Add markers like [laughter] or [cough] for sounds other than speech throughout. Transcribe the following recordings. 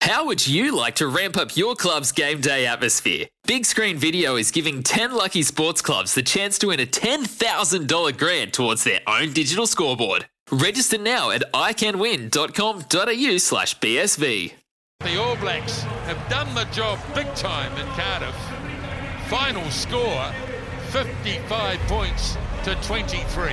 How would you like to ramp up your club's game day atmosphere? Big Screen Video is giving 10 lucky sports clubs the chance to win a $10,000 grant towards their own digital scoreboard. Register now at iCanWin.com.au slash BSV. The All Blacks have done the job big time in Cardiff. Final score 55 points to 23.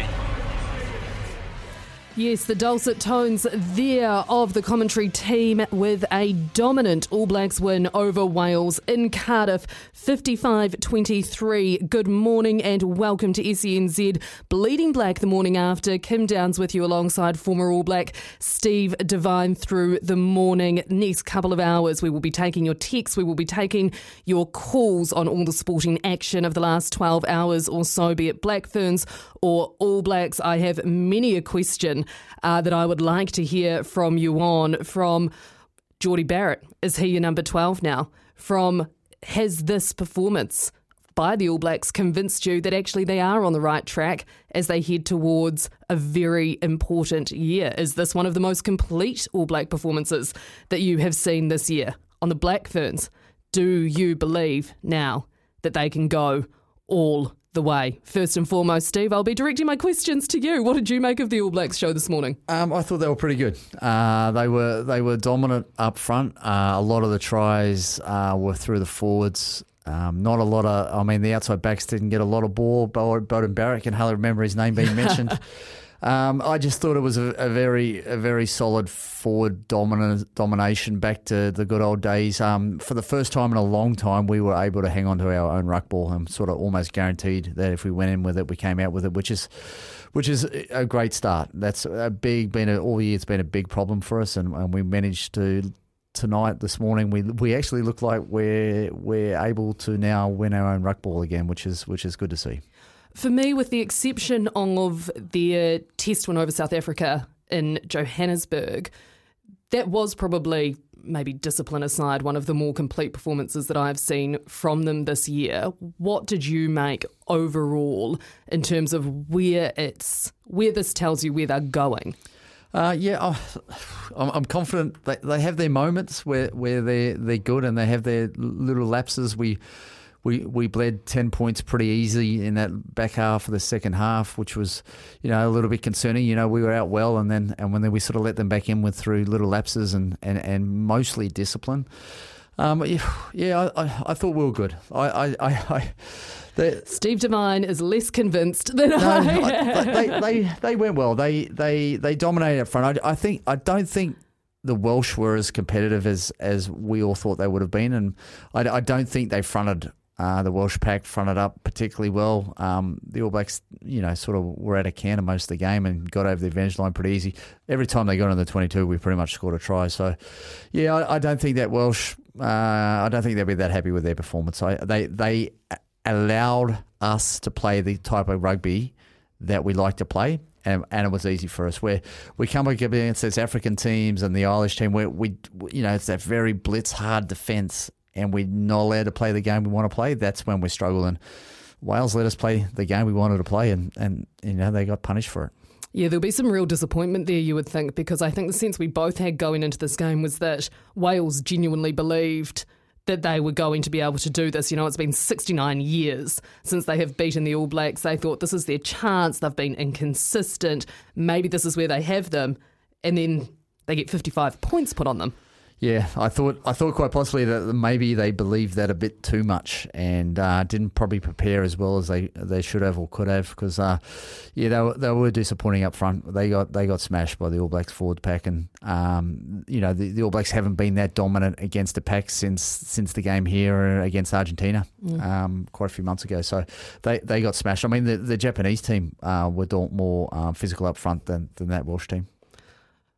Yes, the dulcet tones there of the commentary team with a dominant All Blacks win over Wales in Cardiff, 55 23. Good morning and welcome to SENZ Bleeding Black the morning after. Kim Downs with you alongside former All Black Steve Devine through the morning. Next couple of hours, we will be taking your texts, we will be taking your calls on all the sporting action of the last 12 hours or so, be it Black Ferns or All Blacks. I have many a question uh, that I would like to hear from you on. From Jordie Barrett, is he your number 12 now? From has this performance by the All Blacks convinced you that actually they are on the right track as they head towards a very important year? Is this one of the most complete All Black performances that you have seen this year on the Black Ferns? Do you believe now that they can go all the way. First and foremost, Steve, I'll be directing my questions to you. What did you make of the All Blacks show this morning? Um, I thought they were pretty good. Uh, they were they were dominant up front. Uh, a lot of the tries uh, were through the forwards. Um, not a lot of, I mean, the outside backs didn't get a lot of ball. Beauden Barrett can hardly remember his name being mentioned. [laughs] Um, I just thought it was a, a, very a very solid forward dominant, domination back to the good old days. Um, for the first time in a long time, we were able to hang on to our own ruck ball and sort of almost guaranteed that if we went in with it, we came out with it, which is which is a great start. That's a big been a, all year. It's been a big problem for us, and, and we managed to tonight, this morning, we we actually look like we're we're able to now win our own ruck ball again, which is which is good to see. For me, with the exception of their test win over South Africa in Johannesburg, that was probably, maybe discipline aside, one of the more complete performances that I've seen from them this year. What did you make overall in terms of where it's where this tells you where they're going? Uh, yeah, I'm confident they, they have their moments where, where they're they're good and they have their little lapses. We we we bled ten points pretty easily in that back half of the second half, which was you know a little bit concerning. You know we were out well, and then and when then we sort of let them back in with through little lapses and and, and mostly discipline. Um, yeah, I, I, I, thought we were good. I, I, I, the, Steve Devine is less convinced than no, I. they, they, they went well. They they they dominated up front. I, I think I don't think the Welsh were as competitive as as we all thought they would have been, and I, I don't think they fronted uh, the Welsh pack fronted up particularly well. Um, the All Blacks, you know, sort of were at a canter most of the game and got over the advantage line pretty easy. Every time they got on the 22, we pretty much scored a try. So, yeah, I, I don't think that Welsh, uh, I don't think they'll be that happy with their performance. I, they, they allowed us to play the type of rugby that we like to play. And, and, it was easy for us. Where we come against these African teams and the Irish team, where we, you know, it's that very blitz hard defence, and we're not allowed to play the game we want to play, that's when we're struggling. Wales let us play the game we wanted to play, and, and you know they got punished for it. Yeah, there'll be some real disappointment there, you would think, because I think the sense we both had going into this game was that Wales genuinely believed that they were going to be able to do this. You know, it's been 69 years since they have beaten the All Blacks. They thought this is their chance. They've been inconsistent. Maybe this is where they have them. And then they get 55 points put on them. Yeah, I thought I thought quite possibly that maybe they believed that a bit too much and uh, didn't probably prepare as well as they, they should have or could have because uh, yeah they were, they were disappointing up front. They got they got smashed by the All Blacks forward pack and um, you know the, the, All Blacks haven't been that dominant against the pack since since the game here against Argentina mm. um, quite a few months ago. So they, they got smashed. I mean the, the Japanese team uh, were more uh, physical up front than than that Welsh team.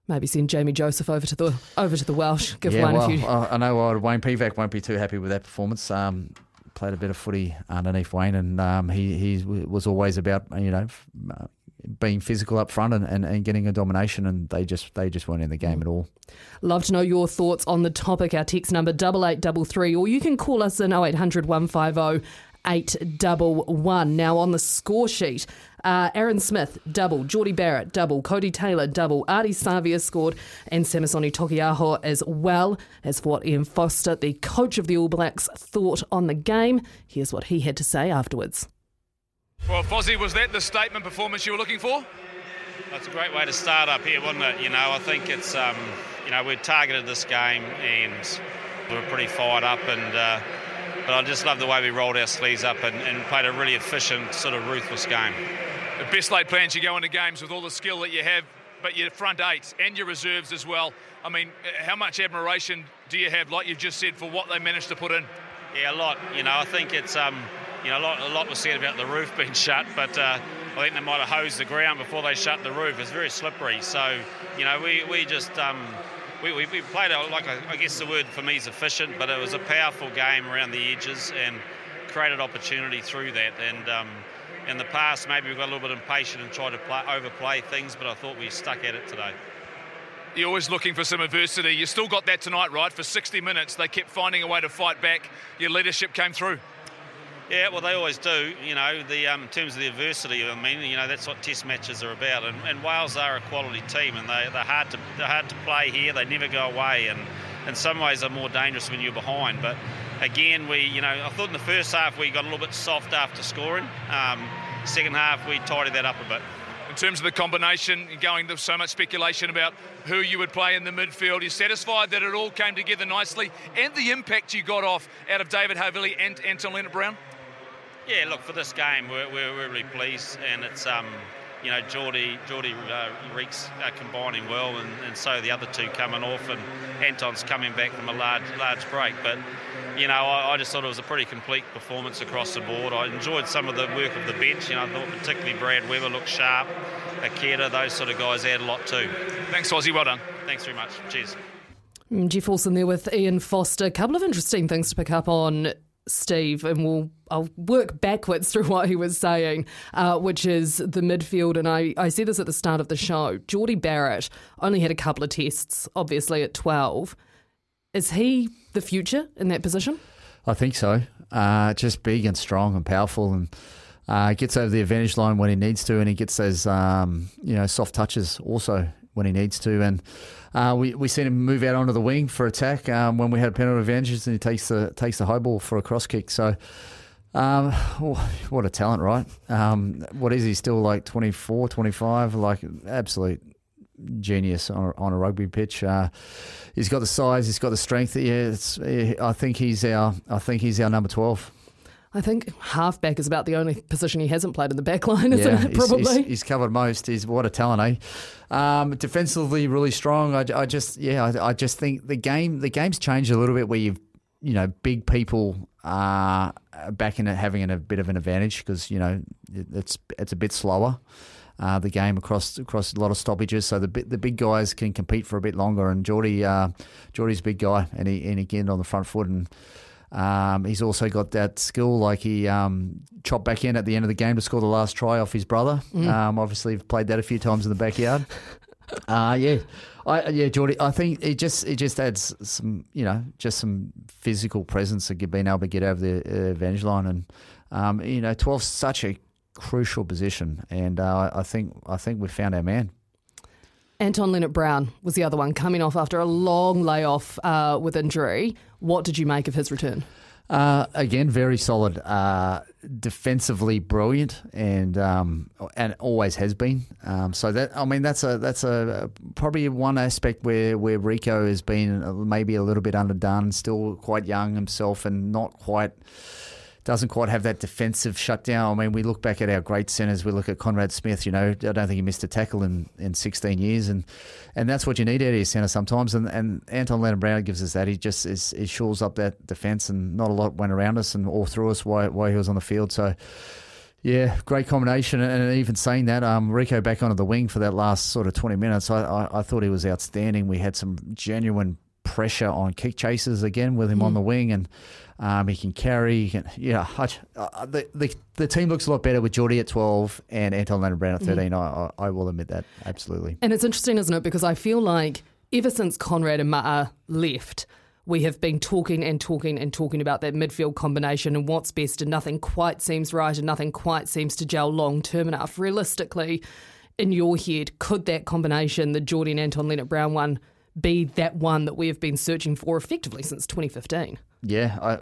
Maybe send Jamie Joseph over to the over to the Welsh. Give yeah, Wayne well, a few. I I know uh, Wayne Pivac won't be too happy with that performance. Um, played a bit of footy underneath Wayne, and um, he he was always about you know uh, being physical up front and, and, and getting a domination, and they just they just weren't in the game at all. Love to know your thoughts on the topic. Our text number double eight double three, or you can call us in 0800 150 811. Now on the score sheet, uh, Aaron Smith double, Jordie Barrett double, Codie Taylor double, Ardie Savea scored, and Samisoni Taukei'aho as well. As for what Ian Foster, the coach of the All Blacks, thought on the game, here's what he had to say afterwards. Well, Fozzie, was that the statement performance you were looking for? That's a great way to start up here, wasn't it? You know, I think it's, um, you know, we targeted this game and we were pretty fired up, and uh, but I just love the way we rolled our sleeves up and, and played a really efficient, sort of ruthless game. Best laid plans you go into games with all the skill that you have, but your front eight and your reserves as well. I mean, how much admiration do you have, like you've just said, for what they managed to put in? Yeah, a lot. You know, I think it's, um, you know, a lot, a lot was said about the roof being shut, but uh, I think they might have hosed the ground before they shut the roof. It's very slippery. So, you know, we, we just. Um, we, we, we, played like a, I guess the word for me is efficient, but it was a powerful game around the edges and created opportunity through that. And um, in the past, maybe we got a little bit impatient and tried to play, overplay things, but I thought we stuck at it today. You're always looking for some adversity. You still got that tonight, right? For 60 minutes, they kept finding a way to fight back. Your leadership came through. Yeah, well, they always do. You know, the um, in terms of the adversity, I mean, you know, that's what Test matches are about. And, and Wales are a quality team, and they, they're hard to they're hard to play here. They never go away, and in some ways, they're more dangerous when you're behind. But again, we, you know, I thought in the first half we got a little bit soft after scoring. Um, second half, we tidied that up a bit. In terms of the combination, going to so much speculation about who you would play in the midfield, you're satisfied that it all came together nicely, and the impact you got off out of David Havili and Anton Lienert-Brown. Yeah, look for this game, we're, we're, we're really pleased, and it's um, you know Jordie Jordie uh, Reeks are combining well, and, and so the other two coming off, and Anton's coming back from a large large break. But you know, I, I, just thought it was a pretty complete performance across the board. I enjoyed some of the work of the bench. You know, I thought particularly Brad Weber looked sharp, Akira, those sort of guys add a lot too. Thanks, Ozzy. Well done. Thanks very much. Cheers. Jeff Olsen there with Ian Foster. A couple of interesting things to pick up on Steve, and we'll I'll work backwards [laughs] through what he was saying, uh, which is the midfield. And I, I said this at the start of the show. Jordie Barrett only had a couple of tests, obviously at twelve. Is he the future in that position? I think so. Uh, just big and strong and powerful, and uh, gets over the advantage line when he needs to, and he gets those um, you know soft touches also when he needs to, and. Uh, we we seen him move out onto the wing for attack um, when we had penalty advantages, and he takes the takes the high ball for a cross kick. So, um, what a talent, right? Um, what is he still like 24, 25? Like absolute genius on a, on a rugby pitch. Uh, he's got the size, he's got the strength. Yeah, I think he's our I think he's our number twelve. I think halfback is about the only position he hasn't played in the back line, isn't yeah, it? Probably. He's, he's, he's, covered most. He's what a talent, eh? Um, defensively, really strong. I, I just, yeah, I, I, just think the game, the game's changed a little bit where you've, you know, big people are back in it having a bit of an advantage because you know it's it's a bit slower. Uh, the game across across a lot of stoppages, so the the big guys can compete for a bit longer. And Jordie, uh, Jordie's a big guy, and he and again on the front foot and. Um, he's also got that skill, like he um, chopped back in at the end of the game to score the last try off his brother. Mm. Um, obviously, played that a few times in the backyard. [laughs] uh, yeah, I, yeah, Jordie. I think it just it just adds some, you know, just some physical presence of being able to get over the uh, advantage line, and um, you know, 12's such a crucial position, and uh, I think I think we found our man. Anton Lienert-Brown was the other one coming off after a long layoff uh, with injury. What did you make of his return? Uh, again, very solid. Uh, defensively brilliant, and um, and always has been. Um, so that I mean, that's a that's a probably one aspect where where Rieko has been maybe a little bit underdone. Still quite young himself, and not quite doesn't quite have that defensive shutdown. I mean, we look back at our great centres. We look at Conrad Smith. You know, I don't think he missed a tackle in, in 16 years, and and that's what you need out of your centre sometimes. And and Anton Lienert-Brown gives us that. He just is he shores up that defence, and not a lot went around us and all through us while, while he was on the field. So. Yeah, great combination. And even saying that, um, Rieko back onto the wing for that last sort of 20 minutes, I, I, I thought he was outstanding. We had some genuine pressure on kick chasers again with him mm. on the wing, and um, he can carry. He can, yeah, I, uh, the, the the team looks a lot better with Jordie at 12 and Anton Lienert-Brown at 13. Mm. I, I will admit that, absolutely. And it's interesting, isn't it? Because I feel like ever since Conrad and Ma'a left, we have been talking and talking and talking about that midfield combination and what's best, and nothing quite seems right and nothing quite seems to gel long term enough. Realistically, in your head, could that combination, the Jordie and Anton Lienert-Brown one, be that one that we have been searching for effectively since 2015? Yeah, I,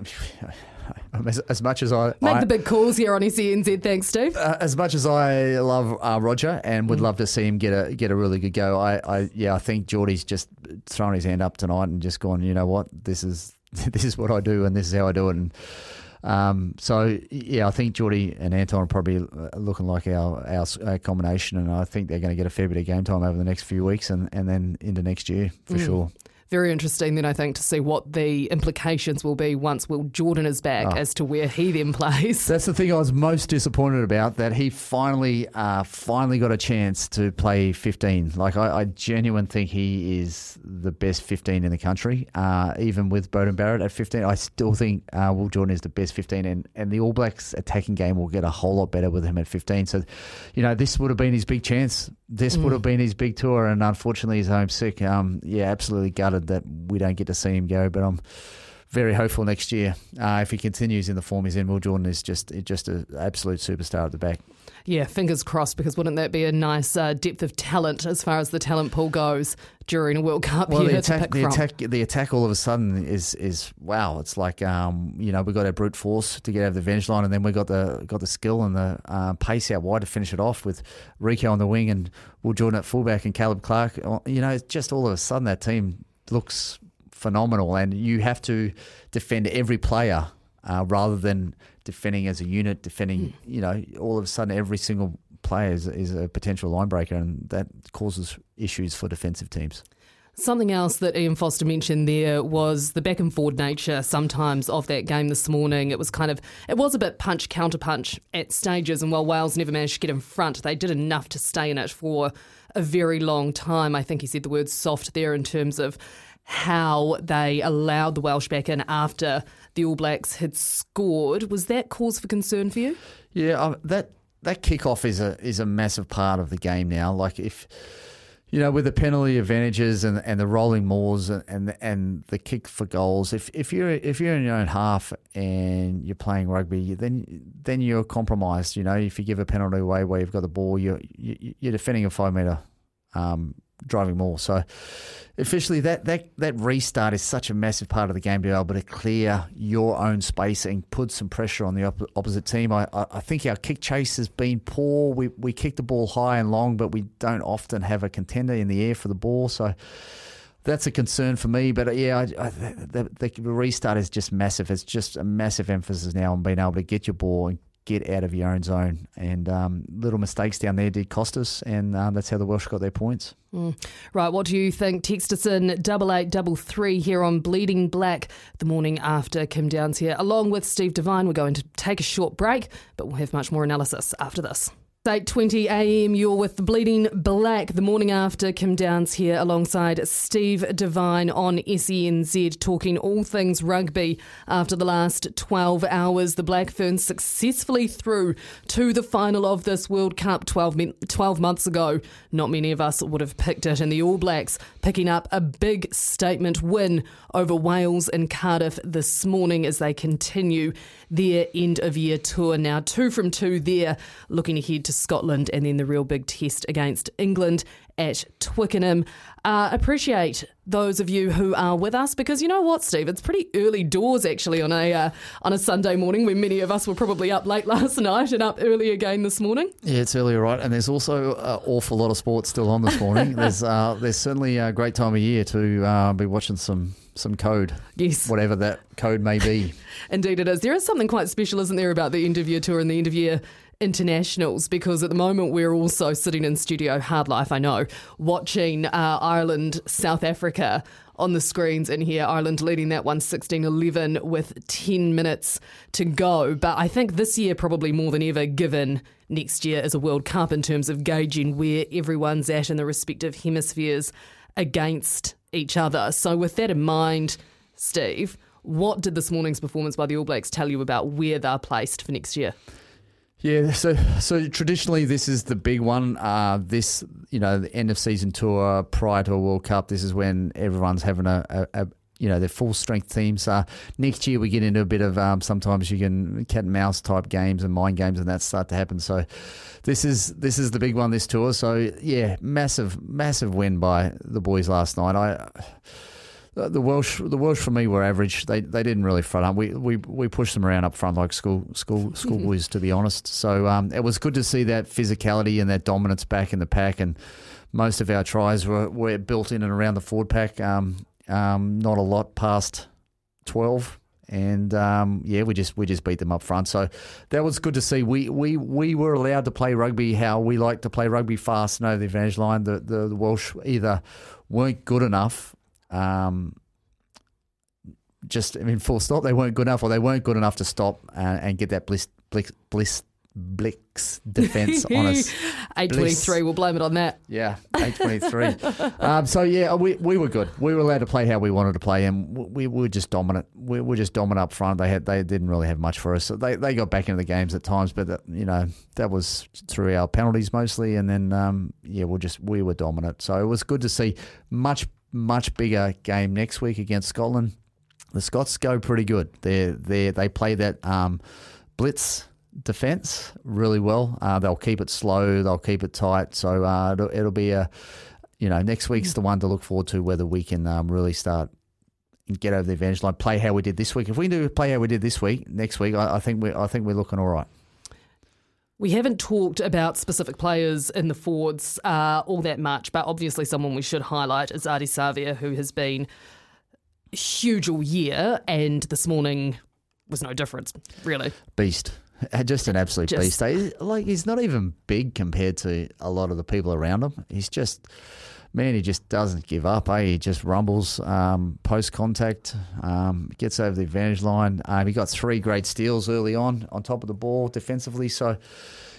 [laughs] as, as, much as I make I, the big calls here on SENZ. Thanks, Steve. Uh, as much as I love uh, Roger and would mm. love to see him get a get a really good go, I, I yeah, I think Jordie's just thrown his hand up tonight and just gone. You know what? This is [laughs] this is what I do, and this is how I do it. And um, so yeah, I think Jordie and Anton are probably uh, looking like our, our, our combination, and I think they're going to get a fair bit of game time over the next few weeks and, and then into next year for mm. sure very interesting then I think to see what the implications will be once Will Jordan is back oh. as to where he then plays. That's the thing I was most disappointed about that he finally uh, finally got a chance to play 15. Like I, I genuinely think he is the best 15 in the country. Uh, even with Beauden Barrett at 15, I still think uh, Will Jordan is the best 15, and and the All Blacks attacking game will get a whole lot better with him at 15. So, you know, this would have been his big chance. This mm. would have been his big tour, and unfortunately, he's homesick. Um, yeah, absolutely gutted that we don't get to see him go. But I'm very hopeful next year uh, if he continues in the form he's in. Will Jordan is just just an absolute superstar at the back. Yeah, fingers crossed because wouldn't that be a nice uh, depth of talent as far as the talent pool goes during a World Cup well, year the attack, the attack, the attack, all of a sudden is is wow. It's like um, you know we got our brute force to get over the venge line, and then we got the got the skill and the uh, pace out wide to finish it off with Rieko on the wing and Will Jordan at fullback and Caleb Clarke. You know, just all of a sudden that team looks phenomenal, and you have to defend every player uh, rather than defending as a unit. Defending, mm. you know, all of a sudden every single player is, is a potential line breaker, and that causes issues for defensive teams. Something else that Ian Foster mentioned there was the back and forward nature sometimes of that game this morning. It was kind of, it was a bit punch, counter punch at stages, and while Wales never managed to get in front, they did enough to stay in it for a very long time. I think he said the word soft there in terms of how they allowed the Welsh back in after the All Blacks had scored. Was that cause for concern for you? Yeah, that that kickoff is a is a massive part of the game now. Like if you know, with the penalty advantages and, and the rolling mauls and, and and the kick for goals, if if you're if you're in your own half and you're playing rugby, then then you're compromised. You know, if you give a penalty away where you've got the ball, you're you're defending a five meter um, driving more. So officially, that, that that restart is such a massive part of the game to be able to clear your own space and put some pressure on the op- opposite team. I, I think our kick chase has been poor. We we kick the ball high and long, but we don't often have a contender in the air for the ball. So. That's a concern for me, but yeah, I, I, the, the restart is just massive. It's just a massive emphasis now on being able to get your ball and get out of your own zone. And um, little mistakes down there did cost us, and um, that's how the Welsh got their points. Mm. Right, what do you think? Text us in double eight double three here on Bleeding Black the morning after Kim Downs here, along with Steve Devine. We're going to take a short break, but we'll have much more analysis after this. 8:20 a.m. You're with the Bleeding Black the morning after Kim Downs here alongside Steve Devine on SENZ talking all things rugby after the last 12 hours the Black Ferns successfully through to the final of this World Cup 12, 12 months ago not many of us would have picked it and the All Blacks picking up a big statement win over Wales in Cardiff this morning as they continue their end of year tour now 2 from 2 there looking ahead to Scotland and then the real big test against England at Twickenham. Uh, appreciate those of you who are with us because you know what, Steve, it's pretty early doors actually on a uh, on a Sunday morning when many of us were probably up late [laughs] last night and up early again this morning. Yeah, it's early, right? And there's also an awful lot of sports still on this morning. [laughs] there's uh, there's certainly a great time of year to uh, be watching some some code. Yes. Whatever that code may be. [laughs] Indeed, it is. There is something quite special, isn't there, about the end of year tour and the end of year internationals because at the moment we're also sitting in studio hard life i know watching uh, ireland south africa on the screens in here. Ireland leading that one 16 11 with 10 minutes to go. But I think this year, probably more than ever, given next year is a World Cup in terms of gauging where everyone's at in the respective hemispheres against each other. So, with that in mind, Steve, what did this morning's performance by the All Blacks tell you about where they're placed for next year? Yeah, so so traditionally this is the big one. Uh, this you know the end of season tour prior to a World Cup. This is when everyone's having a, a, a you know their full strength teams. Uh, next year we get into a bit of um, sometimes you can cat and mouse type games and mind games and that start to happen. So this is this is the big one this tour. So yeah, massive massive win by the boys last night. I the Welsh, the Welsh for me were average. They they didn't really front up. We we, we pushed them around up front like school school [laughs] schoolboys, to be honest. So um, it was good to see that physicality and that dominance back in the pack. And most of our tries were, were built in and around the forward pack. Um, um, not a lot past twelve. And um, yeah, we just we just beat them up front. So that was good to see. We we, we were allowed to play rugby how we like to play rugby fast and over the advantage line. The, the the Welsh either weren't good enough um, just, I mean, full stop. They weren't good enough, or they weren't good enough to stop and, and get that bliss, bliss, bliss, Blix defence on us. [laughs] 823, we'll blame it on that. Yeah, 823. [laughs] um, so, yeah, we, we were good. We were allowed to play how we wanted to play, and we, we were just dominant. We were just dominant up front. They had they didn't really have much for us. So they, they got back into the games at times, but, that, you know, that was through our penalties mostly. And then, um, yeah, we just we were dominant. So it was good to see much much bigger game next week against Scotland. The Scots go pretty good. They they they play that um, blitz defense really well. Uh, they'll keep it slow. They'll keep it tight. So uh, it'll, it'll, be a you know next week's the one to look forward to whether we can um, really start and get over the advantage line. Play how we did this week. If we do play how we did this week, next week, I, I think we I think we're looking all right. We haven't talked about specific players in the forwards uh, all that much, but obviously someone we should highlight is Ardie Savea, who has been huge all year, and this morning was no difference, really. Beast. Just an absolute just, beast. Like he's not even big compared to a lot of the people around him. He's just man, he just doesn't give up. Eh? He just rumbles um, post contact, um, gets over the advantage line. Um, he got three great steals early on on top of the ball defensively. So,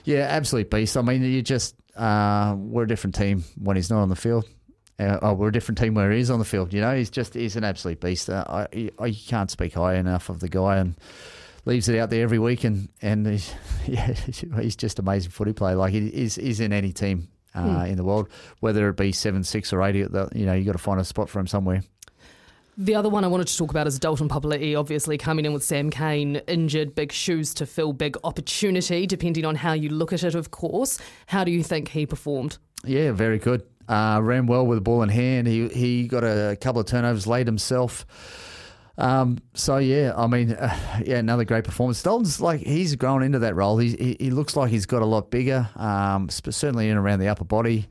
yeah, absolute beast. I mean, you just uh, we're a different team when he's not on the field. Uh, oh, we're a different team where he is on the field. You know, he's just he's an absolute beast. Uh, I, I can't speak high enough of the guy and leaves it out there every week and and he's, [laughs] yeah, he's just amazing footy player. Like he is he's in any team uh, hmm. in the world, whether it be seven, six, or eight. You know, you got to find a spot for him somewhere. The other one I wanted to talk about is Dalton Papali'i, obviously coming in with Sam Cane injured, big shoes to fill, big opportunity, depending on how you look at it, of course. How do you think he performed? Yeah, very good. Uh, ran well with the ball in hand. He he got a couple of turnovers late himself. Um, so yeah, I mean, uh, yeah, another great performance. Dalton's like he's grown into that role. He he, he looks like he's got a lot bigger. Um, certainly in around the upper body.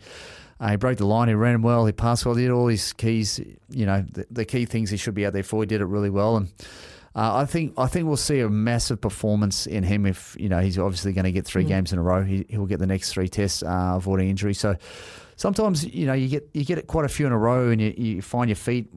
Uh, he broke the line. He ran well. He passed well. He did all his keys. You know, the, the key things he should be out there for. He did it really well. And uh, I think I think we'll see a massive performance in him if you know he's obviously going to get three mm. games in a row. He he'll get the next three tests, uh, avoiding injury. So sometimes you know you get you get it quite a few in a row, and you, you find your feet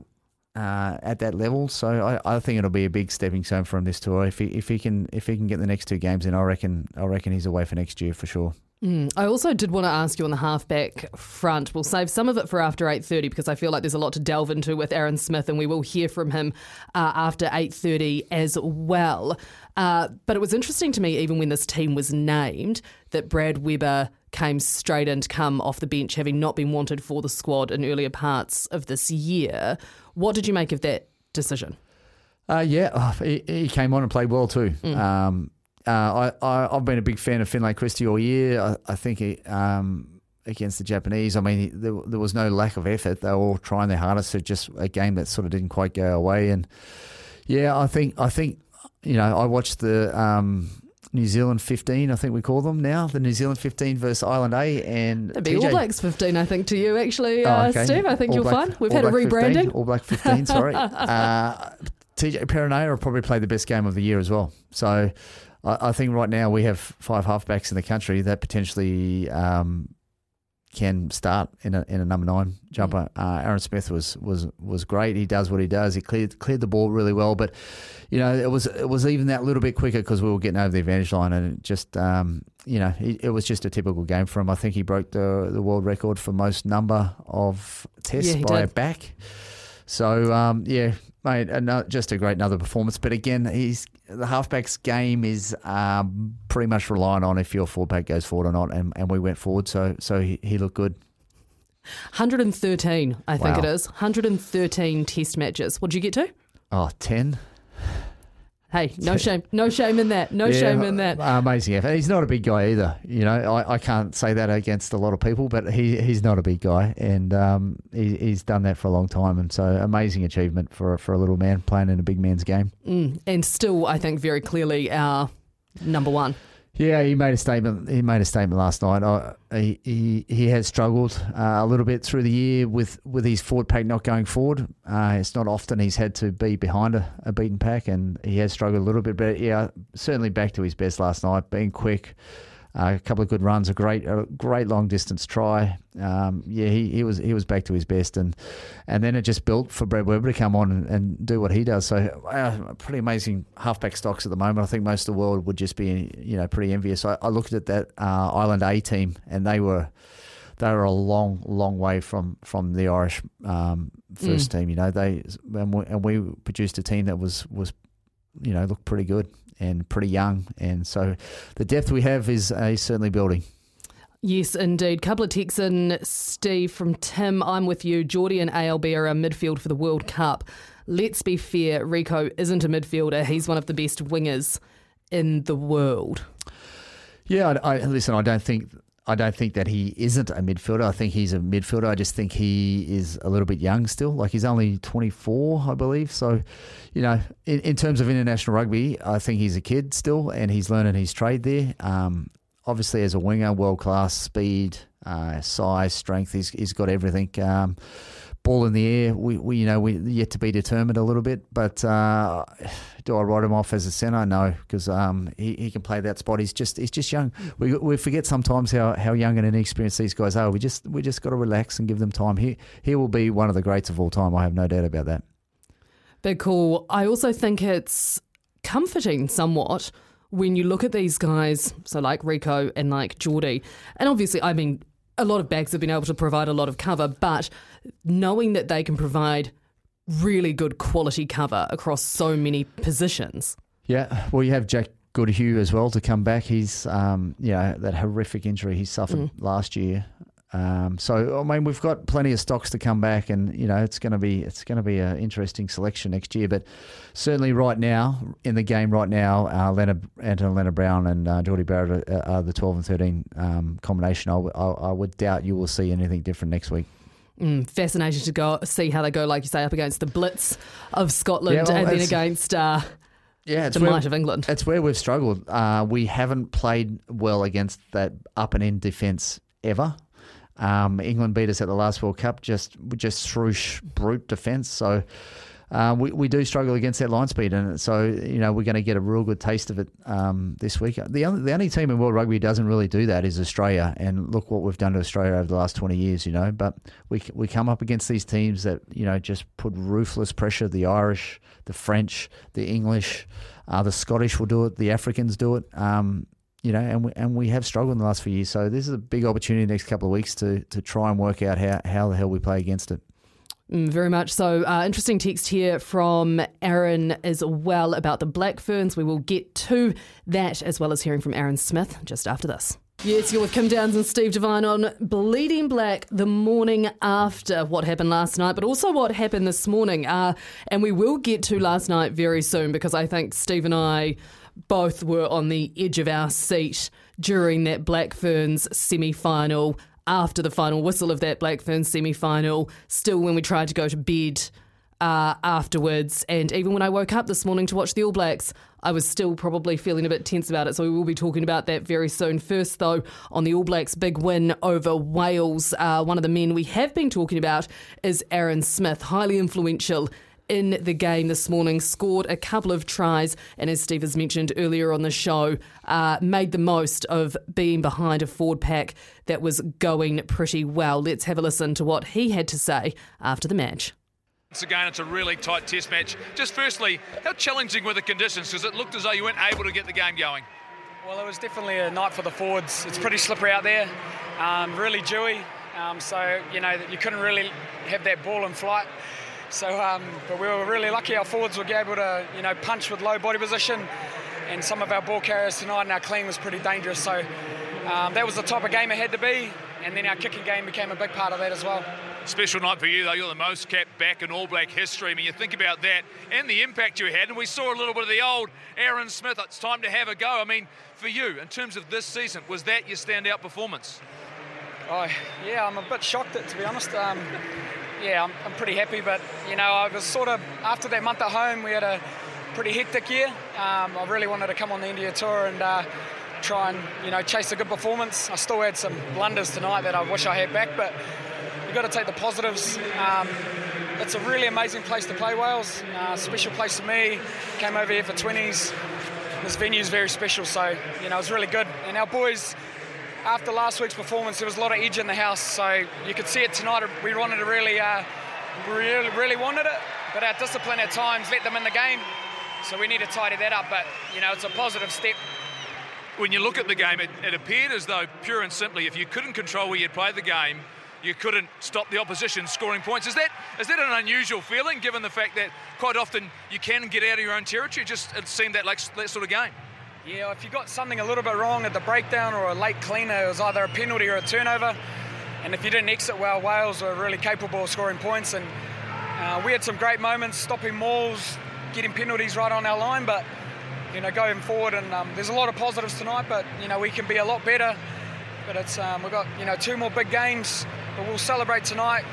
uh, at that level. So I, I think it'll be a big stepping stone for him this tour. If he if he can if he can get the next two games in, I reckon I reckon he's away for next year for sure. Mm. I also did want to ask you on the halfback front. We'll save some of it for after eight thirty because I feel like there's a lot to delve into with Aaron Smith, and we will hear from him uh, after eight thirty as well. Uh, but it was interesting to me, even when this team was named, that Brad Weber came straight in to come off the bench, having not been wanted for the squad in earlier parts of this year. What did you make of that decision? Uh, yeah, oh, he, he, came on and played well too. Mm. Um, uh, I, I, have been a big fan of Finlay Christie all year. I, I think he, um, against the Japanese, I mean, there, there, was no lack of effort. They were all trying their hardest. It's just a game that sort of didn't quite go away. And yeah, I think I think you know I watched the um, New Zealand 15, I think we call them now, the New Zealand 15 versus Ireland A. And It'd be TJ... All Blacks 15, I think, to you, actually, oh, okay. Steve. I think All you'll Black, find. We've All had Black a rebranding. 15, All Black 15, sorry. [laughs] uh, TJ Perenara probably played the best game of the year as well. So I, I, think right now we have five halfbacks in the country that potentially um, can start in a in a number nine jumper. Uh, Aaron Smith was was was great. He does what he does. He cleared cleared the ball really well, but you know it was it was even that little bit quicker because we were getting over the advantage line, and it just um, you know it, it was just a typical game for him. I think he broke the the world record for most number of tests Yeah, by did. a back. So um, yeah, mate, ano- just a great another performance. But again, he's the halfbacks game is um, pretty much reliant on if your fullback goes forward or not, and, and we went forward, so so he, he looked good. 113, I think it is. 113 test matches. What'd you get to? Oh, 10? Hey, no shame. No shame in that. No shame in that. Amazing effort. He's not a big guy either. You know, I, I can't say that against a lot of people, but he, he's not a big guy, and um, he, he's done that for a long time, and so amazing achievement for for a little man playing in a big man's game. Mm, and still, I think very clearly our number one. Yeah, he made a statement. He made a statement last night. He, he he has struggled uh, a little bit through the year with, with his forward pack not going forward. Uh, it's not often he's had to be behind a, a beaten pack, and he has struggled a little bit. But yeah, certainly back to his best last night, being quick. Uh, a couple of good runs, a great, a great long distance try. Um, yeah, he, he was he was back to his best, and and then it just built for Brad Weber to come on and, and do what he does. So uh, pretty amazing halfback stocks at the moment. I think most of the world would just be you know pretty envious. I, I looked at that uh, Ireland A team, and they were they were a long, long way from from the Irish um, first team. You know, they and we, and we produced a team that was was you know looked pretty good and pretty young, and so the depth we have is uh, certainly building. Yes, indeed. Couple of texts in, Steve from Tim. I'm with you. Jordie and ALB are a midfield for the World Cup. Let's be fair, Rieko isn't a midfielder. He's one of the best wingers in the world. Yeah, I, I listen. I don't think I don't think that he isn't a midfielder. I think he's a midfielder. I just think he is a little bit young still. Like he's only 24, I believe. So, you know, in, in terms of international rugby, I think he's a kid still, and he's learning his trade there. Um, obviously, as a winger, world class speed, uh, size, strength. He's he's got everything. Um, ball in the air. We, we you know we yet to be determined a little bit, but uh, do I write him off as a centre? No, because um, he, he can play that spot. He's just he's just young. We, we forget sometimes how, how young and inexperienced these guys are. We just we just got to relax and give them time. He he will be one of the greats of all time. I have no doubt about that. Big call. I also think it's comforting somewhat when you look at these guys, so like Rieko and like Jordie. And obviously, I mean, a lot of bags have been able to provide a lot of cover, but knowing that they can provide really good quality cover across so many positions. Yeah, well, you have Jack Goodhue as well to come back. He's, um, you know, that horrific injury he suffered last year. Um, so I mean, we've got plenty of stocks to come back, and you know, it's going to be it's going to be an interesting selection next year. But certainly, right now in the game, right now, uh, Lienert, Anton Lienert-Brown and uh, Jordie Barrett are, are the twelve and thirteen um, combination. I, w- I, I would doubt you will see anything different next week. Mm, fascinating to go see how they go, like you say, up against the Blitz of Scotland Yeah, well, and then against uh, Yeah, it's the where- might of England. It's where we've struggled. Uh, we haven't played well against that up and in defence ever. Um, England beat us at the last World Cup just just through sh- brute defence. So uh, we we do struggle against that line speed, and so you know we're going to get a real good taste of it um, this week. The only, the only team in world rugby doesn't really do that is Australia, and look what we've done to Australia over the last twenty years. You know, but we we come up against these teams that you know just put ruthless pressure. The Irish, the French, the English, uh, the Scottish will do it. The Africans do it. Um, you know, and we, and we have struggled in the last few years. So this is a big opportunity next couple of weeks to to try and work out how, how the hell we play against it. Mm, very much so. Uh, interesting text here from Aaron as well about the Black Ferns. We will get to that as well as hearing from Aaron Smith just after this. Yes, you're with Kim Downs and Steve Devine on Bleeding Black the morning after what happened last night, but also what happened this morning. Uh, and we will get to last night very soon because I think Steve and I both were on the edge of our seat during that Black Ferns semi final, after the final whistle of that Black Ferns semi final, still when we tried to go to bed uh, afterwards. And even when I woke up this morning to watch the All Blacks, I was still probably feeling a bit tense about it. So we will be talking about that very soon. First, though, on the All Blacks' big win over Wales, uh, one of the men we have been talking about is Aaron Smith, highly influential in the game this morning, scored a couple of tries, and as Steve has mentioned earlier on the show, uh, made the most of being behind a forward pack that was going pretty well. Let's have a listen to what he had to say after the match. Once again, it's a really tight test match. Just firstly, how challenging were the conditions? Because it looked as though you weren't able to get the game going. Well, it was definitely a night for the forwards. It's pretty slippery out there, um, really dewy. Um, so, you know, you couldn't really have that ball in flight. So, um, but we were really lucky our forwards were able to, you know, punch with low body position. And some of our ball carriers tonight and our clean was pretty dangerous. So um, that was the type of game it had to be. And then our kicking game became a big part of that as well. Special night for you, though. You're the most capped back in All Black history. I mean, you think about that and the impact you had, and we saw a little bit of the old Aaron Smith. It's time to have a go. I mean, for you, in terms of this season, was that your standout performance? Oh, yeah, I'm a bit shocked, to be honest. Um, yeah, I'm, I'm, pretty happy, but, you know, I was sort of, after that month at home, we had a pretty hectic year. Um, I really wanted to come on the India tour and uh, try and, you know, chase a good performance. I still had some blunders tonight that I wish I had back, but you've got to take the positives. Um, it's a really amazing place to play Wales. Uh, special place for me. Came over here for 20s. This venue is very special, so you know it's really good. And our boys, after last week's performance, there was a lot of edge in the house, so you could see it tonight. We wanted to really, uh, really, really wanted it, but our discipline at times let them in the game. So we need to tidy that up. But you know, it's a positive step when you look at the game, it, it, appeared as though, pure and simply, if you couldn't control where you'd play the game, you couldn't stop the opposition scoring points. Is that is that an unusual feeling, given the fact that quite often you can get out of your own territory? Just it seemed that like that sort of game. Yeah, if you got something a little bit wrong at the breakdown or a late cleaner, it was either a penalty or a turnover. And if you didn't exit well, Wales were really capable of scoring points. And uh, we had some great moments, stopping mauls, getting penalties right on our line. But you know, going forward, and um, there's a lot of positives tonight. But you know, we can be a lot better. But it's um, we've got you know two more big games but we'll celebrate tonight,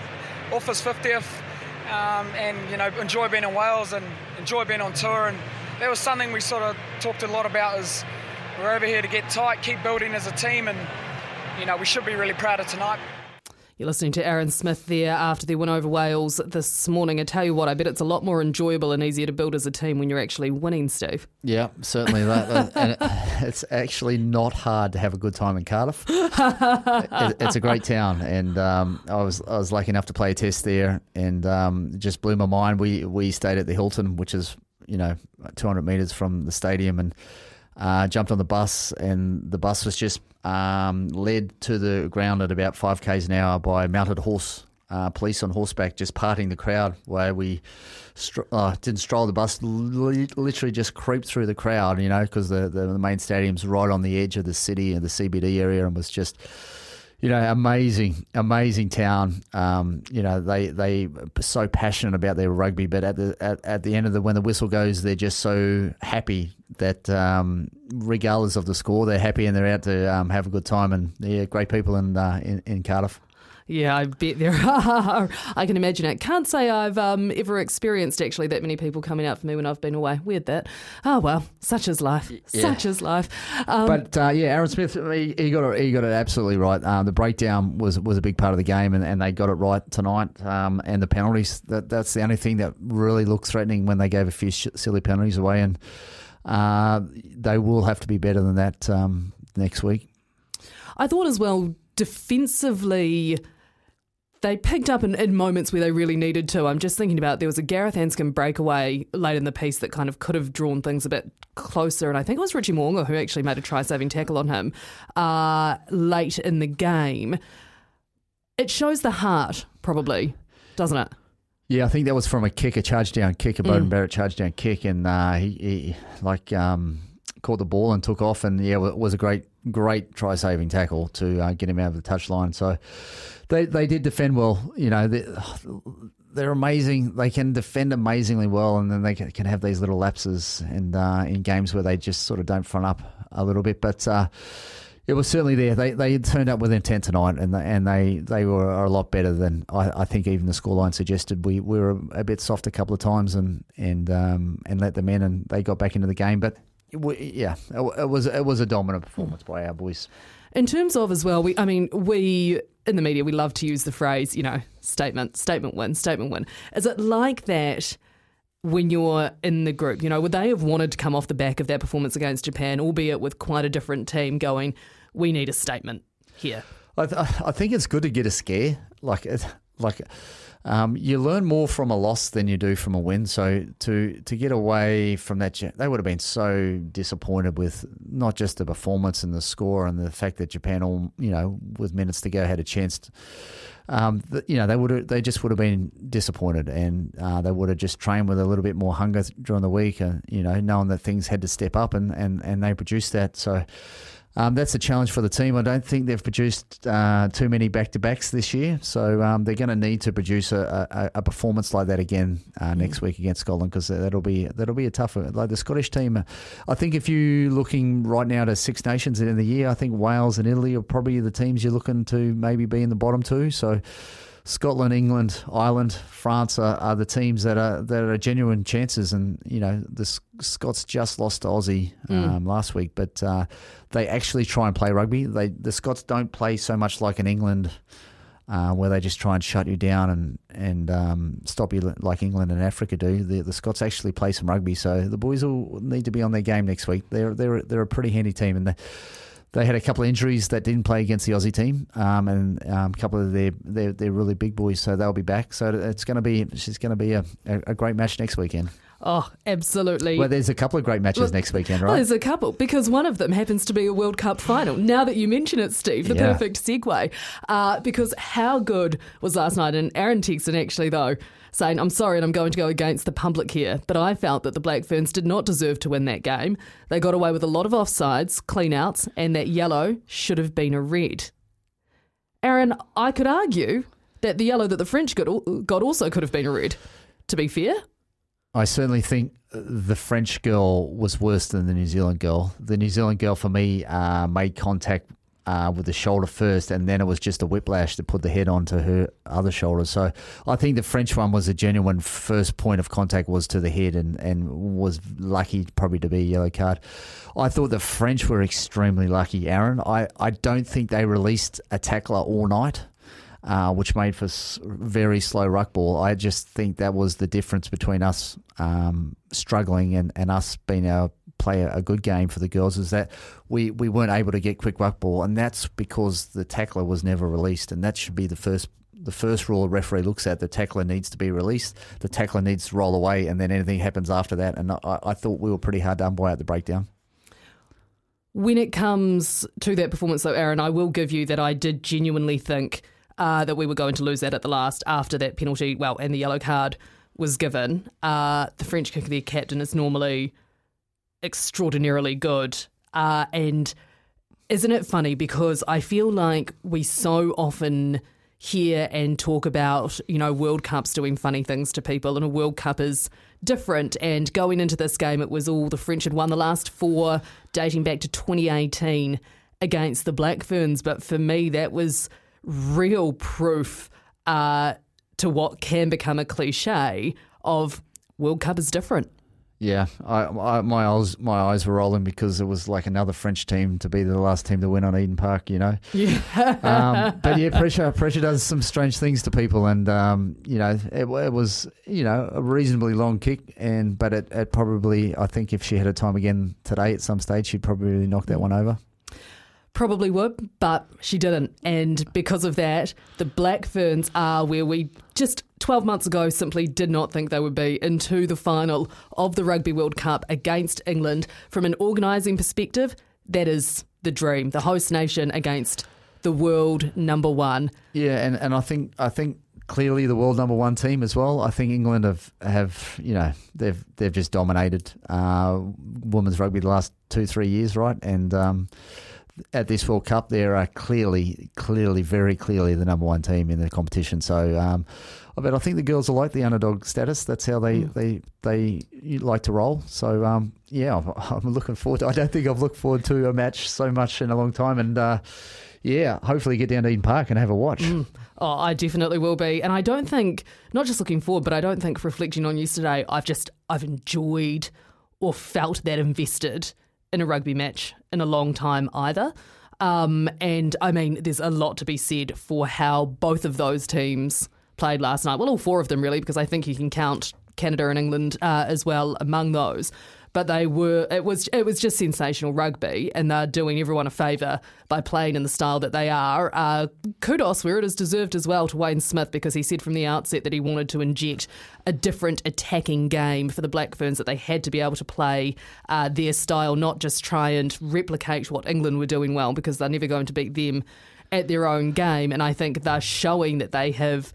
Ofa's 50th, um, and you know enjoy being in Wales and enjoy being on tour. And that was something we sort of talked a lot about. Is we're over here to get tight, keep building as a team, and you know we should be really proud of tonight. You're listening to Aaron Smith there after they win over Wales this morning. I tell you what, I bet it's a lot more enjoyable and easier to build as a team when you're actually winning, Steve. Yeah, certainly. that, [laughs] and it's actually not hard to have a good time in Cardiff. [laughs] it's a great town, and um, I was I was lucky enough to play a test there, and um, it just blew my mind. We we stayed at the Hilton, which is you know 200 meters from the stadium, and uh, jumped on the bus, and the bus was just um, led to the ground at about five k's an hour by mounted horse uh, police on horseback, just parting the crowd. Where we stro- uh, didn't stroll the bus, li- literally just creeped through the crowd, you know, because the, the, the main stadium's right on the edge of the city and the CBD area, and was just you know, amazing, amazing town. Um, you know, they they so passionate about their rugby, but at the at, at the end of the when the whistle goes, they're just so happy that um, regardless of the score, they're happy and they're out to um, have a good time. And yeah, great people in uh, in, in Cardiff. Yeah, I bet there are. I can imagine it. Can't say I've um, ever experienced actually that many people coming out for me when I've been away. Weird that. Oh well, such is life. Yeah. Such is life. Um, but uh, yeah, Aaron Smith, he, he, got it. He got it absolutely right. Um, the breakdown was was a big part of the game, and, and they got it right tonight. Um, and the penalties. That that's the only thing that really looked threatening when they gave a few sh- silly penalties away, and uh, they will have to be better than that um, next week. I thought as well defensively they picked up in, in, moments where they really needed to. I'm just thinking about there was a Gareth Anscombe breakaway late in the piece that kind of could have drawn things a bit closer, and I think it was Richie Mo'unga who actually made a try-saving tackle on him uh, late in the game. It shows the heart, probably, doesn't it? Yeah, I think that was from a kick, a charge down kick, a Beauden mm. Barrett charge down kick, and uh, he, he, like um, caught the ball and took off, and yeah, it was a great, great try saving tackle to uh, get him out of the touchline. So they they did defend well. You know, they, they're amazing. They can defend amazingly well, and then they can, have these little lapses and uh, in games where they just sort of don't front up a little bit. But uh, it was certainly there. They they turned up with intent tonight, and and they, they were a lot better than I, I think even the scoreline suggested. We, we were a bit soft a couple of times and and um, and let them in, and they got back into the game. But yeah, it, was it was a dominant performance by our boys. In terms of as well, we I mean we in the media we love to use the phrase you know statement statement win statement win. Is it like that? when you're in the group? You know, would they have wanted to come off the back of that performance against Japan, albeit with quite a different team, going, we need a statement here? I, th- I think it's good to get a scare. Like, it, like um, you learn more from a loss than you do from a win. So to to get away from that, they would have been so disappointed with not just the performance and the score and the fact that Japan, all you know, with minutes to go, had a chance. To, um, you know, they would have, they just would have been disappointed, and uh, they would have just trained with a little bit more hunger during the week, and you know, knowing that things had to step up, and and, and they produced that. So. Um, that's a challenge for the team. I don't think they've produced uh, too many back to backs this year, so um, they're going to need to produce a, a, a, performance like that again uh, mm. next week against Scotland because that'll be that'll be a tougher. Like the Scottish team, I think if you're looking right now to Six Nations in the year, I think Wales and Italy are probably the teams you're looking to maybe be in the bottom two. So. Scotland, England, Ireland, France are, are, the teams that are that are genuine chances. And you know, the Scots just lost to Aussie mm. um, mm. last week, but uh, they actually try and play rugby. They the Scots don't play so much like in England, uh, where they just try and shut you down and and um, stop you like England and Africa do. The, the Scots actually play some rugby, so the boys will need to be on their game next week. They're they're they're a pretty handy team, and they had a couple of injuries that didn't play against the Aussie team, um, and um, a couple of their, their, their really big boys, so they'll be back. So it's going to be she's going to be a, a, great match next weekend. Oh, absolutely. Well, there's a couple of great matches well, next weekend, right? Well, there's a couple because one of them happens to be a World Cup final. Now that you mention it, Steve, the yeah. perfect segue. Uh, because how good was last night? And Aaron Texan actually, though, saying, I'm sorry and I'm going to go against the public here, but I felt that the Black Ferns did not deserve to win that game. They got away with a lot of offsides, cleanouts, and that yellow should have been a red. Aaron, I could argue that the yellow that the French got, got also could have been a red, to be fair. I certainly think the French girl was worse than the New Zealand girl. The New Zealand girl, for me, uh, made contact uh, with the shoulder first, and then it was just a whiplash to put the head onto her other shoulder. So I think the French one was a genuine first point of contact was to the head, and, and was lucky probably to be a yellow card. I thought the French were extremely lucky, Aaron. I, I don't think they released a tackler all night. Uh, which made for very slow ruck ball. I just think that was the difference between us um, struggling and, and us being able play a, good game for the girls is that we, we weren't able to get quick ruck ball, and that's because the tackler was never released, and that should be the first the first rule a referee looks at. The tackler needs to be released. The tackler needs to roll away, and then anything happens after that. And I, I thought we were pretty hard done by at the breakdown. When it comes to that performance, though, Aaron, I will give you that I did genuinely think uh, that we were going to lose that at the last after that penalty, well, and the yellow card was given. Uh, the French kicker, their captain, is normally extraordinarily good. Uh, and isn't it funny? Because I feel like we so often hear and talk about, you know, World Cups doing funny things to people, and a World Cup is different. And going into this game, it was all the French had won the last four, dating back to 2018 against the Black Ferns. But for me, that was real proof uh, to what can become a cliche of World Cup is different. Yeah, I, I, my eyes my eyes were rolling because it was like another French team to be the last team to win on Eden Park, you know. [laughs] Yeah. um, but yeah, pressure pressure does some strange things to people, and um, you know it, it, was you know a reasonably long kick, and but it, it probably I think if she had a time again today at some stage, she'd probably knock that one over probably would, but she didn't. And because of that, the Black Ferns are where we just 12 months ago simply did not think they would be into the final of the Rugby World Cup against England. From an organising perspective, that is the dream. The host nation against the world number one. Yeah, and, and I think I think clearly the world number one team as well. I think England have, have you know they've they've just dominated uh, women's rugby the last two three years, right? And um, at this World Cup, they are clearly, clearly, very clearly the number one team in the competition. So, um, but I think the girls are like the underdog status. That's how they mm. they they like to roll. So, um, yeah, I'm, [laughs] looking forward. To, I don't think I've looked forward to a match so much in a long time, and uh, yeah, hopefully get down to Eden Park and have a watch. Mm. Oh, I definitely will be, and I don't think not just looking forward, but I don't think reflecting on yesterday, I've just I've enjoyed or felt that invested in a rugby match in a long time either. Um, and I mean, there's a lot to be said for how both of those teams played last night. Well, all four of them really, because I think you can count Canada and England uh, as well among those but they were it was it was just sensational rugby, and they're doing everyone a favour by playing in the style that they are. Uh, kudos where it is deserved as well to Wayne Smith because he said from the outset that he wanted to inject a different attacking game for the Black Ferns that they had to be able to play uh, their style, not just try and replicate what England were doing well because they're never going to beat them at their own game. And I think they're showing that they have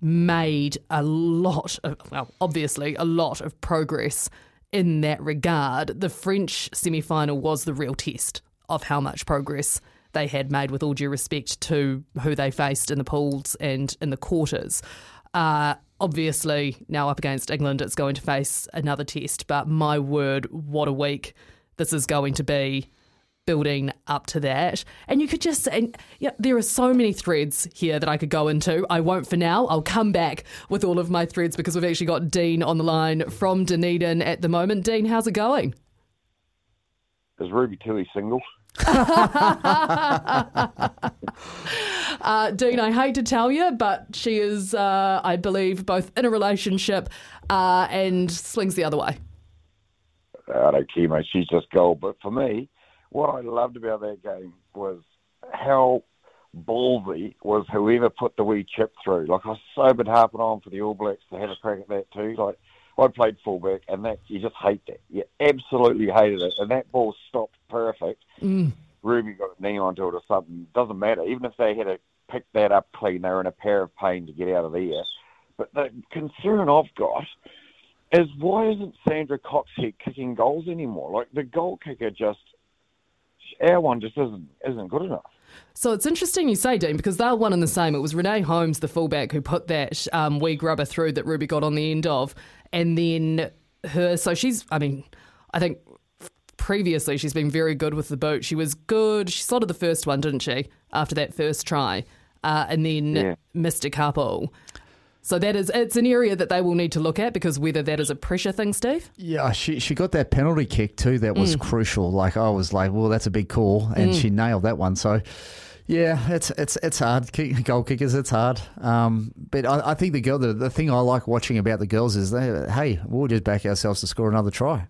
made a lot of, well, obviously, a lot of progress in that regard. The French semi final was the real test of how much progress they had made, with all due respect to who they faced in the pools and in the quarters. Uh, obviously, now up against England, it's going to face another test, but my word, what a week this is going to be building up to that. And you could just, and yeah, there are so many threads here that I could go into. I won't for now. I'll come back with all of my threads because we've actually got Dean on the line from Dunedin at the moment. Dean, how's it going? Is Ruby Tui single? [laughs] uh, Dean, I hate to tell you, but she is, uh, I believe, both in a relationship uh, and slings the other way. I don't care, mate. She's just gold. But for me, what I loved about that game was how ballsy was whoever put the wee chip through. Like I was so been harping on for the All Blacks to have a crack at that too. Like I played fullback, and that you just hate that. You absolutely hated it, and that ball stopped perfect. Mm. Ruby got a knee onto it or something. Doesn't matter. Even if they had to pick that up clean, they were in a pair of pain to get out of there. But the concern I've got is why isn't Sandra Cocksedge kicking goals anymore? Like the goal kicker just our one just isn't isn't good enough. So it's interesting you say, Dean, because they're one and the same. It was Renee Holmes, the fullback, who put that um, wee grubber through that Ruby got on the end of, and then her. So she's, I mean, I think previously she's been very good with the boot. She was good. She slotted the first one, didn't she? After that first try, uh, and then yeah. missed a couple. So that is it's an area that they will need to look at because whether that is a pressure thing, Steve. Yeah, she she got that penalty kick too. That was mm. crucial. Like I was like, well, that's a big call, and mm. she nailed that one. So. Yeah, it's it's it's hard. Goal kickers, it's hard. Um, but I, I, think the girl, the, the thing I like watching about the girls is they, hey, we'll just back ourselves to score another try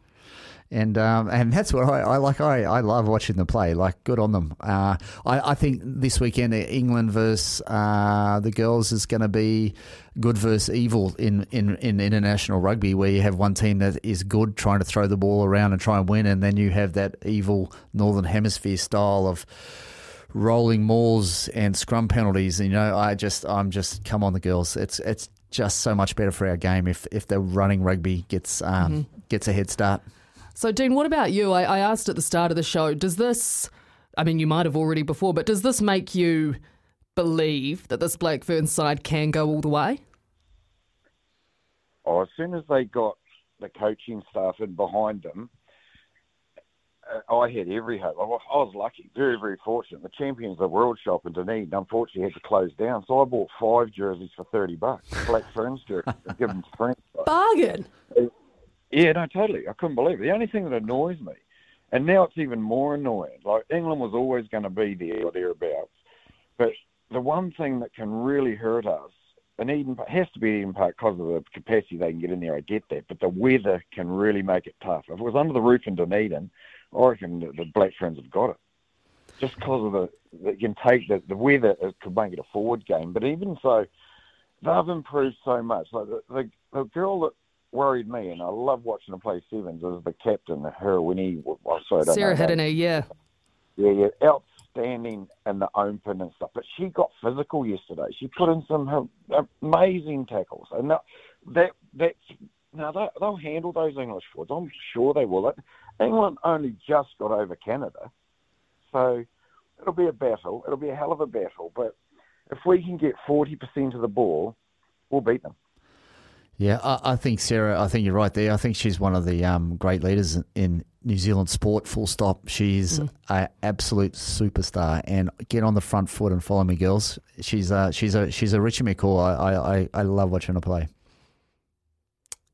and um, and that's what I, I, like. I, I love watching them play. Like, good on them. Uh, I, I think this weekend England versus uh, the girls is going to be good versus evil in, in, in international rugby, where you have one team that is good trying to throw the ball around and try and win, and then you have that evil Northern Hemisphere style of rolling mauls and scrum penalties. And, you know, I just I'm just come on the girls. It's it's just so much better for our game if if the running rugby gets um, mm-hmm. gets a head start. So, Dean, what about you? I, I asked at the start of the show, does this, I mean, you might have already before, but does this make you believe that this Black Fern side can go all the way? Oh, as soon as they got the coaching staff in behind them, uh, I had every hope. I was lucky, very, very fortunate. The champions of the world shop in Dunedin unfortunately had to close down, so I bought five jerseys for thirty bucks, Black Ferns jerseys, [laughs] give them to friends. Bargain. Yeah, no, totally. I couldn't believe it. The only thing that annoys me, and now it's even more annoying, like England was always going to be there or thereabouts, but the one thing that can really hurt us, and Eden has to be Eden Park because of the capacity they can get in there. I get that, but the weather can really make it tough. If it was under the roof in Dunedin, I reckon the, the Black Ferns have got it. Just because of the, they can take the, the weather, it could make it a forward game. But even so, they've improved so much. Like the, the, the girl that worried me, and I love watching her play sevens as the captain, her when he well, sorry, Sarah Hirini, yeah, yeah, yeah, outstanding in the open and stuff. But she got physical yesterday. She put in some amazing tackles, and that, that that's now they, they'll handle those English forwards. I'm sure they will. England only just got over Canada, so it'll be a battle. It'll be a hell of a battle. But if we can get forty percent of the ball, we'll beat them. Yeah, I, I, think Sarah. I think you're right there. I think she's one of the um, great leaders in New Zealand sport. Full stop. She's mm. an absolute superstar. And get on the front foot and follow me, girls. She's uh, she's a she's a Richie McCaw. I, I I love watching her play.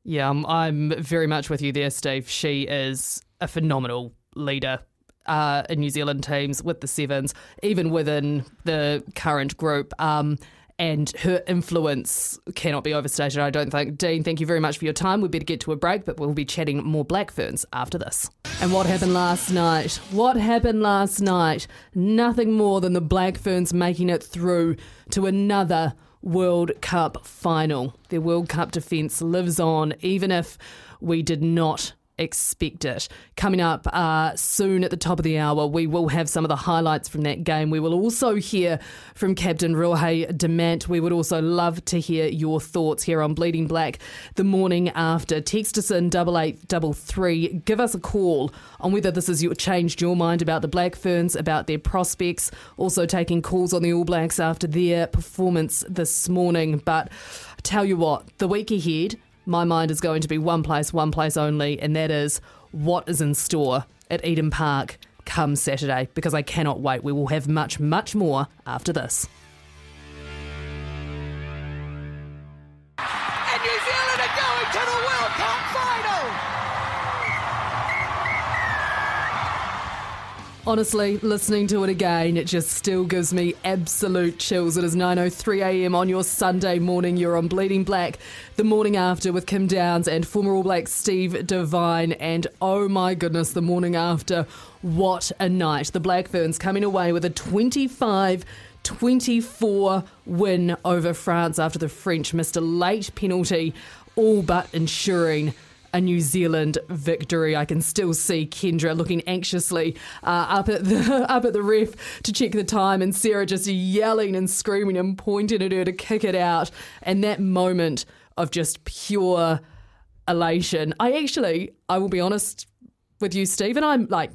Yeah, I'm, I'm very much with you there, Steve. She is a phenomenal leader uh, in New Zealand teams with the Sevens, even within the current group. Um, and her influence cannot be overstated, I don't think. Dean, thank you very much for your time. We better get to a break, but we'll be chatting more Black Ferns after this. And what happened last night? What happened last night? Nothing more than the Black Ferns making it through to another World Cup final. Their World Cup defence lives on, even if we did not expect it. Coming up uh, soon at the top of the hour, we will have some of the highlights from that game. We will also hear from Captain Ruahei Demant. We would also love to hear your thoughts here on Bleeding Black the morning after. Text us in double eight double three. Give us a call on whether this has changed your mind about the Black Ferns, about their prospects. Also taking calls on the All Blacks after their performance this morning. But I tell you what, the week ahead my mind is going to be one place, one place only, and that is what is in store at Eden Park come Saturday because I cannot wait. We will have much, much more after this. And New Zealand are going to the World Cup final! Honestly, listening to it again, it just still gives me absolute chills. It is 9:03 a.m. on your Sunday morning. You're on Bleeding Black, the morning after with Kim Downs and former All Black Steve Devine. And oh my goodness, the morning after, what a night! The Black Ferns coming away with a 25. 24 win over France after the French missed a late penalty, all but ensuring a New Zealand victory. I can still see Kendra looking anxiously uh, up at the [laughs] up at the ref to check the time, and Sarah just yelling and screaming and pointing at her to kick it out. And that moment of just pure elation. I actually, I will be honest with you, Steve, and I'm like,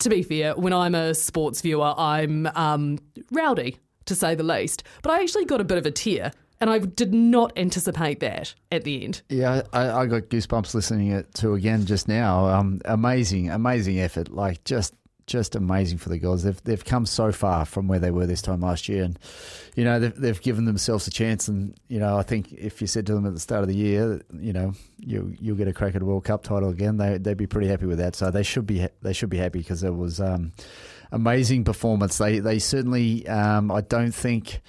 to be fair, when I'm a sports viewer, I'm um, rowdy to say the least. But I actually got a bit of a tear and I did not anticipate that at the end. Yeah, I, I got goosebumps listening it to again just now. Um, amazing, amazing effort. Like just just amazing for the girls. They've they've come so far from where they were this time last year, and you know they've they've given themselves a chance. And you know I think if you said to them at the start of the year, you know you you'll get a crack at a World Cup title again, they they'd be pretty happy with that. So they should be they should be happy because it was um, amazing performance. They they certainly um, I don't think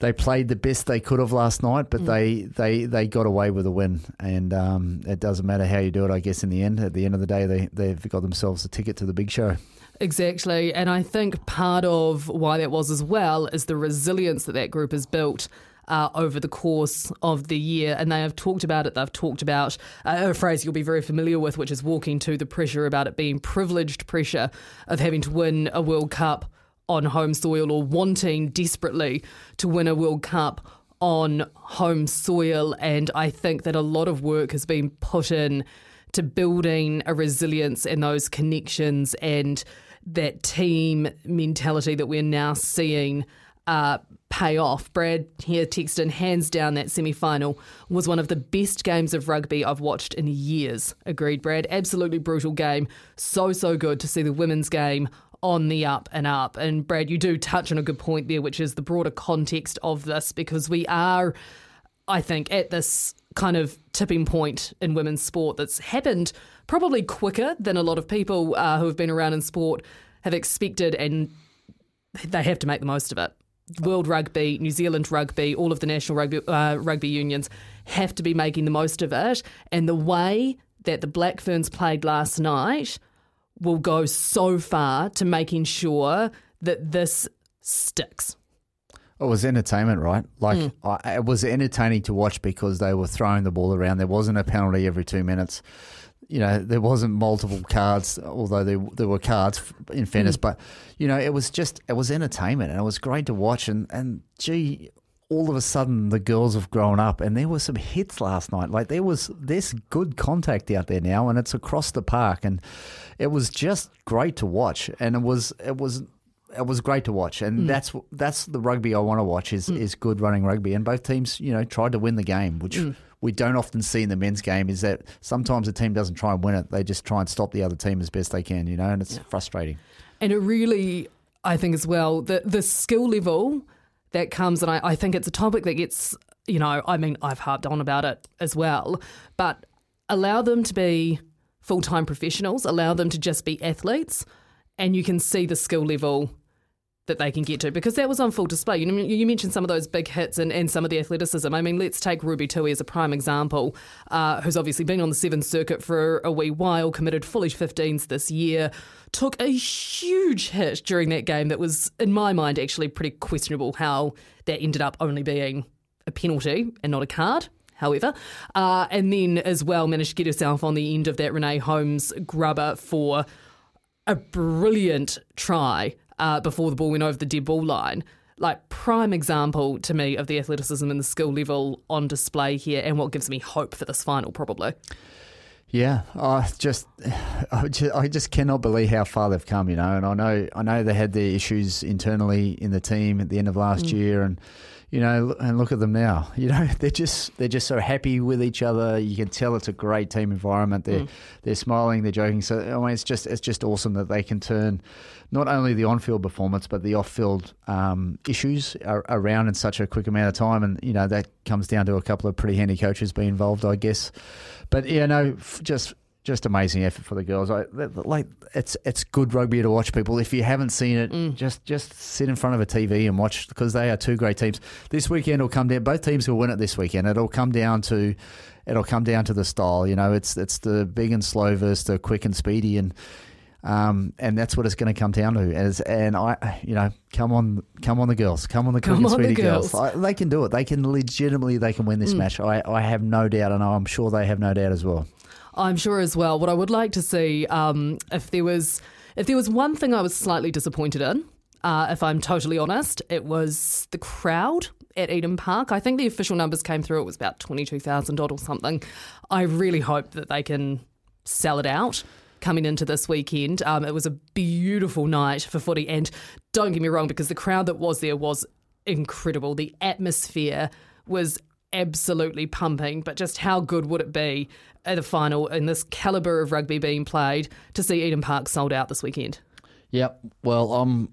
they played the best they could have last night, but mm. they, they, they got away with a win. And um, it doesn't matter how you do it, I guess, in the end. At the end of the day, they, they've got themselves a ticket to the big show. Exactly. And I think part of why that was as well is the resilience that that group has built. Uh, over the course of the year, and they have talked about it. They've talked about uh, a phrase you'll be very familiar with, which is walking to the pressure about it being privileged pressure of having to win a World Cup on home soil or wanting desperately to win a World Cup on home soil. And I think that a lot of work has been put in to building a resilience and those connections and that team mentality that we're now seeing uh, pay off. Brad here texted hands down that semi final was one of the best games of rugby I've watched in years. Agreed, Brad. Absolutely brutal game. So, so good to see the women's game on the up and up. And Brad, you do touch on a good point there, which is the broader context of this, because we are, I think, at this kind of tipping point in women's sport that's happened probably quicker than a lot of people uh, who have been around in sport have expected, and they have to make the most of it. World Rugby, New Zealand Rugby, all of the national rugby, uh, rugby unions have to be making the most of it. And the way that the Black Ferns played last night will go so far to making sure that this sticks. It was entertainment, right? Like mm. I, it was entertaining to watch because they were throwing the ball around. There wasn't a penalty every two minutes. You know, there wasn't multiple cards, although there, there were cards in fairness. Mm. But you know, it was just it was entertainment, and it was great to watch. And and gee, all of a sudden the girls have grown up and there were some hits last night. Like there was this good contact out there now and it's across the park and it was just great to watch and it was it was it was great to watch and mm. that's that's the rugby I want to watch is mm. is good running rugby and both teams, you know, tried to win the game, which mm. we don't often see in the men's game is that sometimes a team doesn't try and win it. They just try and stop the other team as best they can, you know, and it's yeah. frustrating. And it really I think as well the the skill level that comes, and I, I think it's a topic that gets, you know, I mean, I've harped on about it as well, but allow them to be full time professionals, allow them to just be athletes, and you can see the skill level that they can get to because that was on full display. You, you mentioned some of those big hits and, and some of the athleticism. I mean, let's take Ruby Tui as a prime example, uh, who's obviously been on the Sevens circuit for a wee while, committed fully 15s this year, took a huge hit during that game that was, in my mind, actually pretty questionable how that ended up only being a penalty and not a card however. Uh, and then as well managed to get herself on the end of that Renee Holmes grubber for a brilliant try uh, before the ball went over the dead ball line. Like prime example to me of the athleticism and the skill level on display here, and what gives me hope for this final, probably. Yeah, I just, [sighs] I just, I just cannot believe how far they've come. You know, and I know, I know they had their issues internally in the team at the end of last mm. year, and you know, and look at them now. [laughs] You know, they're just they're just so happy with each other. You can tell it's a great team environment. They're mm. they're smiling, they're joking. So I mean, it's just it's just awesome that they can turn not only the on-field performance but the off-field um, issues around in such a quick amount of time. And you know that comes down to a couple of pretty handy coaches being involved, I guess. But yeah, no, just just amazing effort for the girls. I, like it's it's good rugby to watch. People, if you haven't seen it, mm. just just sit in front of a TV and watch because they are two great teams. This weekend will come down. Both teams will win it this weekend. It'll come down to it'll come down to the style. You know, it's it's the big and slow versus the quick and speedy, and um, and that's what it's going to come down to. As and I, you know, come on, come on, the girls, come on, the quick come and speedy girls. girls. I, they can do it. They can legitimately, they can win this mm. match. I, I have no doubt, and I'm sure they have no doubt as well. I'm sure as well. What I would like to see, um, if there was, if there was one thing I was slightly disappointed in, uh, if I'm totally honest, it was the crowd at Eden Park. I think the official numbers came through. It was about twenty two thousand or something. I really hope that they can sell it out coming into this weekend. Um, it was a beautiful night for footy, and don't get me wrong, because the crowd that was there was incredible. The atmosphere was absolutely pumping, but just how good would it be at the final in this calibre of rugby being played to see Eden Park sold out this weekend? Yeah, Well, I'm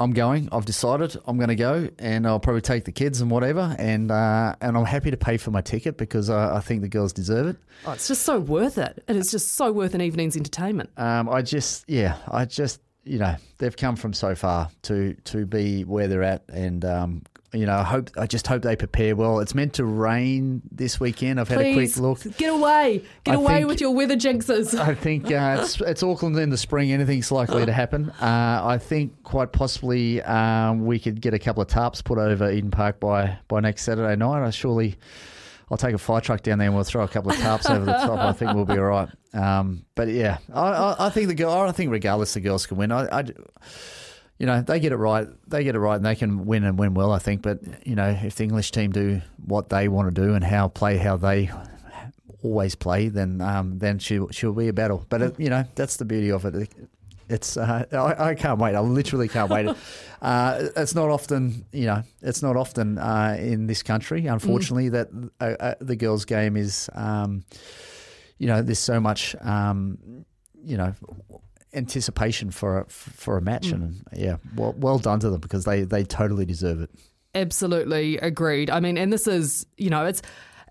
I'm going. I've decided I'm going to go, and I'll probably take the kids and whatever, and uh, and I'm happy to pay for my ticket because I, I, think the girls deserve it. Oh, it's just so worth it. and It is just so worth an evening's entertainment. Um, I just, yeah, I just, you know, they've come from so far to to be where they're at, and um, you know, I hope I just hope they prepare well. It's meant to rain this weekend. I've had a quick look. Get away, get I away think, with your weather jinxes. I think uh, it's, [laughs] it's Auckland in the spring. Anything's likely to happen. Uh, I think quite possibly um, we could get a couple of tarps put over Eden Park by by next Saturday night. I surely. I'll take a fire truck down there and we'll throw a couple of tarps over the top. I think we'll be all right. Um, but yeah, I, I, I, think the girl. I think regardless, the girls can win. I, I you know, they get it right. They get it right, and they can win and win well. I think. But you know, if the English team do what they want to do and how play how they always play, then um, then she'll she'll be a battle. But it, you know, that's the beauty of it. It's uh, I, I, can't wait. I literally can't wait. [laughs] Uh, it's not often, you know, it's not often uh, in this country, unfortunately, mm. that uh, uh, the girls' game is, um, you know, there's so much, um, you know, anticipation for a, for a match, mm. and yeah, well, well done to them because they they totally deserve it. Absolutely agreed. I mean, and this is you know it's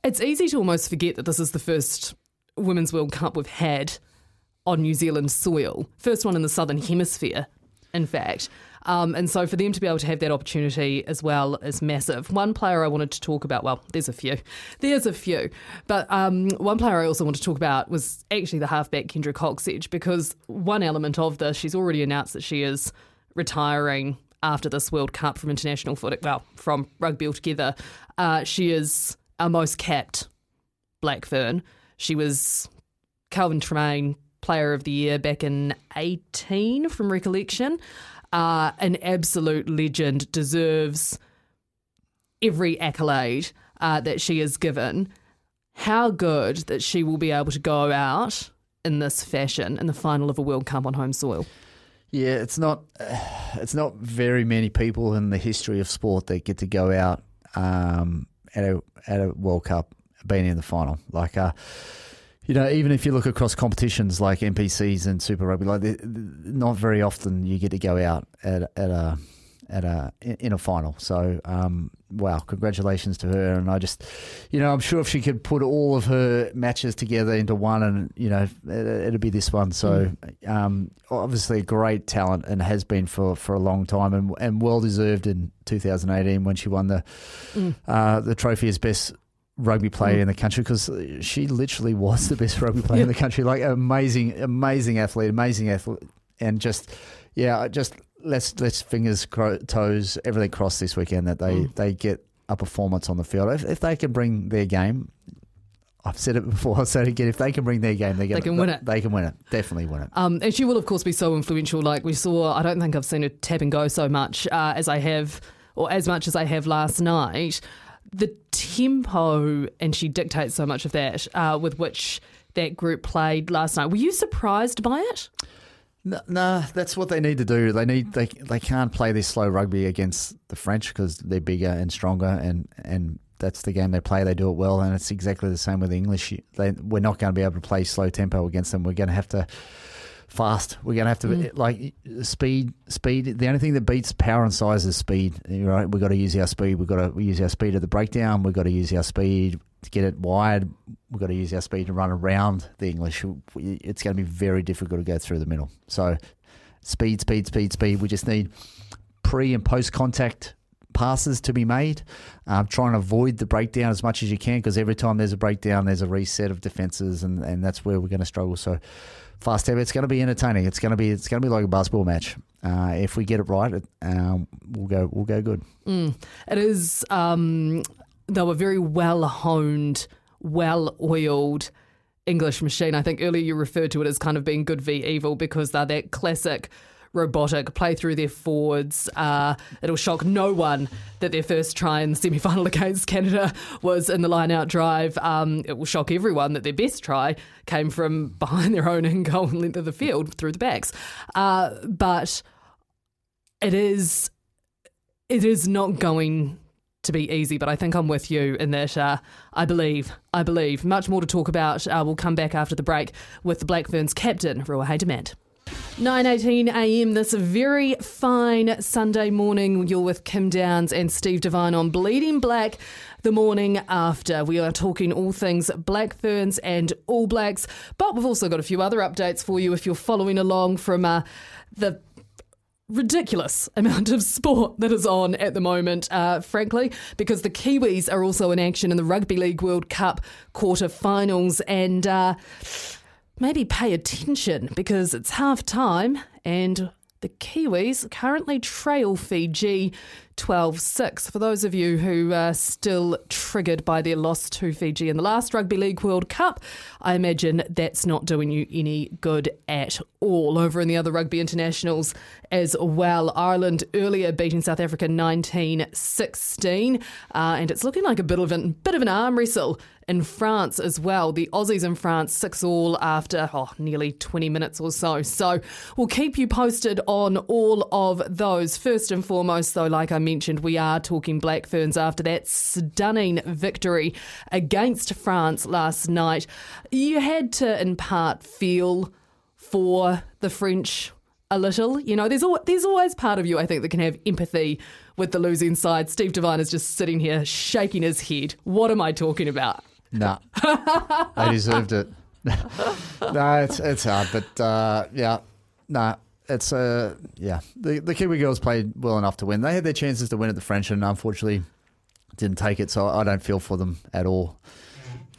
it's easy to almost forget that this is the first Women's World Cup we've had on New Zealand soil, first one in the Southern Hemisphere, in fact. Um, and so for them to be able to have that opportunity as well is massive. One player I wanted to talk about, well, there's a few. There's a few. But um, one player I also want to talk about was actually the halfback Kendra Cocksedge, because one element of this, she's already announced that she is retiring after this World Cup from international footy, well, from rugby altogether. Uh, she is our most capped Black Fern. She was Kelvin Tremain Player of the Year back in 18 from recollection uh, an absolute legend, deserves every accolade uh, that she is given. How good that she will be able to go out in this fashion in the final of a World Cup on home soil. Yeah, it's not [sighs] it's not very many people in the history of sport that get to go out um, at a at a World Cup being in the final. Like uh, you know, even if you look across competitions like NPCs and Super Rugby, like not very often you get to go out at, at a at a in a final. So um, wow, congratulations to her. And I just, you know, I'm sure if she could put all of her matches together into one, and you know, it, would be this one. So um, obviously, a great talent and has been for, for a long time, and and well deserved in 2018 when she won the uh, the trophy as best rugby player mm. in the country because she literally was the best rugby player in the country. Like amazing, amazing athlete, amazing athlete, and just yeah, just let's let's fingers cro- toes everything crossed this weekend that they mm. they get a performance on the field. If, if they can bring their game, I've said it before. I'll say it again. If they can bring their game, they, they can win it. They can win it. Definitely win it. Um, and she will, of course, be so influential. Like we saw, I don't think I've seen her tap and go so much uh, as I have, or as much as I have last night. The tempo, and she dictates so much of that uh, with which that group played last night. Were you surprised by it? No, nah, that's what they need to do. They need they they can't play this slow rugby against the French because they're bigger and stronger, and and that's the game they play. They do it well, and it's exactly the same with the English. They, we're not going to be able to play slow tempo against them. We're going to have to fast. We're going to have to mm. like speed. Speed. The only thing that beats power and size is speed. Right? We've got to use our speed. We've got to use our speed at the breakdown. We've got to use our speed to get it wide. We've got to use our speed to run around the English. It's going to be very difficult to go through the middle. So, speed, speed, speed, speed. We just need pre and post contact passes to be made. Um, try and avoid the breakdown as much as you can because every time there's a breakdown, there's a reset of defenses, and, and that's where we're going to struggle. So, fast tempo. It's going to be entertaining. It's going to be it's going to be like a basketball match. Uh, if we get it right, um, we'll go we'll go good. Mm. It is. Um, they were very well honed, well oiled. English machine. I think earlier you referred to it as kind of being good v evil because they're that classic robotic, play through their forwards. Uh, it'll shock no one that their first try in the semi final [laughs] against Canada was in the line out drive. Um, it will shock everyone that their best try came from [laughs] behind their own in goal and length of the field through the backs. Uh, but it is, it is not going to be easy, but I think I'm with you in that uh, I believe, I believe. Much more to talk about. Uh, we'll come back after the break with the Black Ferns captain, Ruahei Demant. 9:18 a.m. this very fine Sunday morning. You're with Kim Downs and Steve Devine on Bleeding Black. The morning after, we are talking all things Black Ferns and All Blacks, but we've also got a few other updates for you if you're following along from uh, the ridiculous amount of sport that is on at the moment, uh, frankly, because the Kiwis are also in action in the Rugby League World Cup quarter-finals and. Uh, maybe pay attention because it's half time and the Kiwis currently trail Fiji 12 6. For those of you who are still triggered by their loss to Fiji in the last Rugby League World Cup, I imagine that's not doing you any good at all. Over in the other rugby internationals as well, Ireland earlier beating South Africa 19 16, uh, and it's looking like a bit of, an, bit of an arm wrestle in France as well. The Aussies in France, six all after oh, nearly 20 minutes or so. So we'll keep you posted on all of those. First and foremost, though, like I mentioned, we are talking Black Ferns after that stunning victory against France last night. You had to, in part, feel for the French a little. You know, there's al- there's always part of you, I think, that can have empathy with the losing side. Steve Devine is just sitting here shaking his head. What am I talking about? Nah, they deserved it. [laughs] no, it's it's hard, but uh, yeah, nah, it's uh, yeah. The the Kiwi girls played well enough to win. They had their chances to win at the French, and unfortunately, didn't take it. So I don't feel for them at all,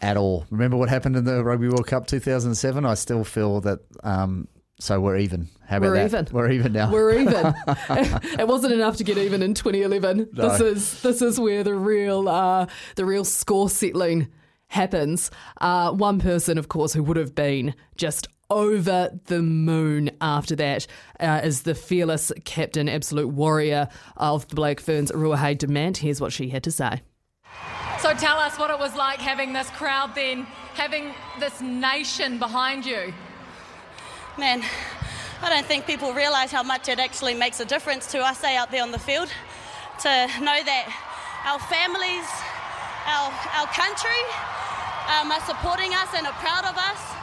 at all. Remember what happened in the Rugby World Cup 2007? I still feel that. Um, so we're even. How about we're that? even. We're even now. We're even. [laughs] [laughs] it wasn't enough to get even in 2011. No. This is this is where the real uh, the real score settling happens. Uh, one person, of course, who would have been just over the moon after that uh, is the fearless captain, absolute warrior of the Black Ferns, Ruahei Demant. Here's what she had to say. So tell us what it was like having this crowd then, having this nation behind you. Man, I don't think people realise how much it actually makes a difference to us out there on the field. To know that our families, our, our country um, are supporting us and are proud of us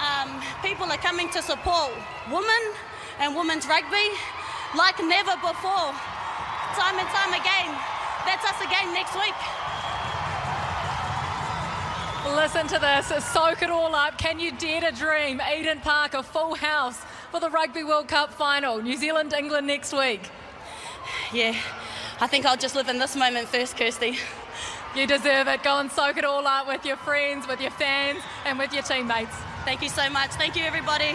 um, people are coming to support women and women's rugby like never before. time and time again. That's us again next week. Listen to this. Soak it all up. Can you dare to dream? Eden Park, a full house for the Rugby World Cup final. New Zealand, England next week. Yeah, I think I'll just live in this moment first, Kirsty. You deserve it. Go and soak it all up with your friends, with your fans, and with your teammates. Thank you so much. Thank you, everybody.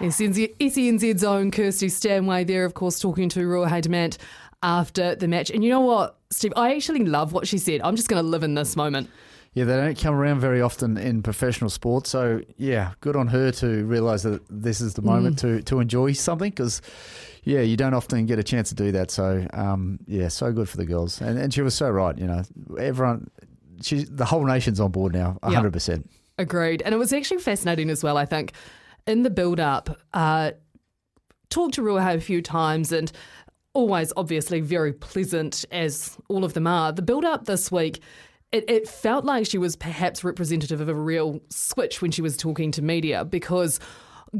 SENZ, SENZ's own Kirsty Stanway there, of course, talking to Ruahei Demant after the match. And you know what, Steve? I actually love what she said. I'm just going to live in this moment. Yeah, they don't come around very often in professional sport. So, yeah, good on her to realise that this is the moment Mm. to, to enjoy something because, yeah, you don't often get a chance to do that. So, um, yeah, so good for the girls. And, and she was so right, you know. Everyone, she, the whole nation's on board now, 100%. Agreed. And it was actually fascinating as well, I think, in the build up, uh, talked to Ruahei a few times and always obviously very pleasant as all of them are. The build up this week, it, it felt like she was perhaps representative of a real switch when she was talking to media because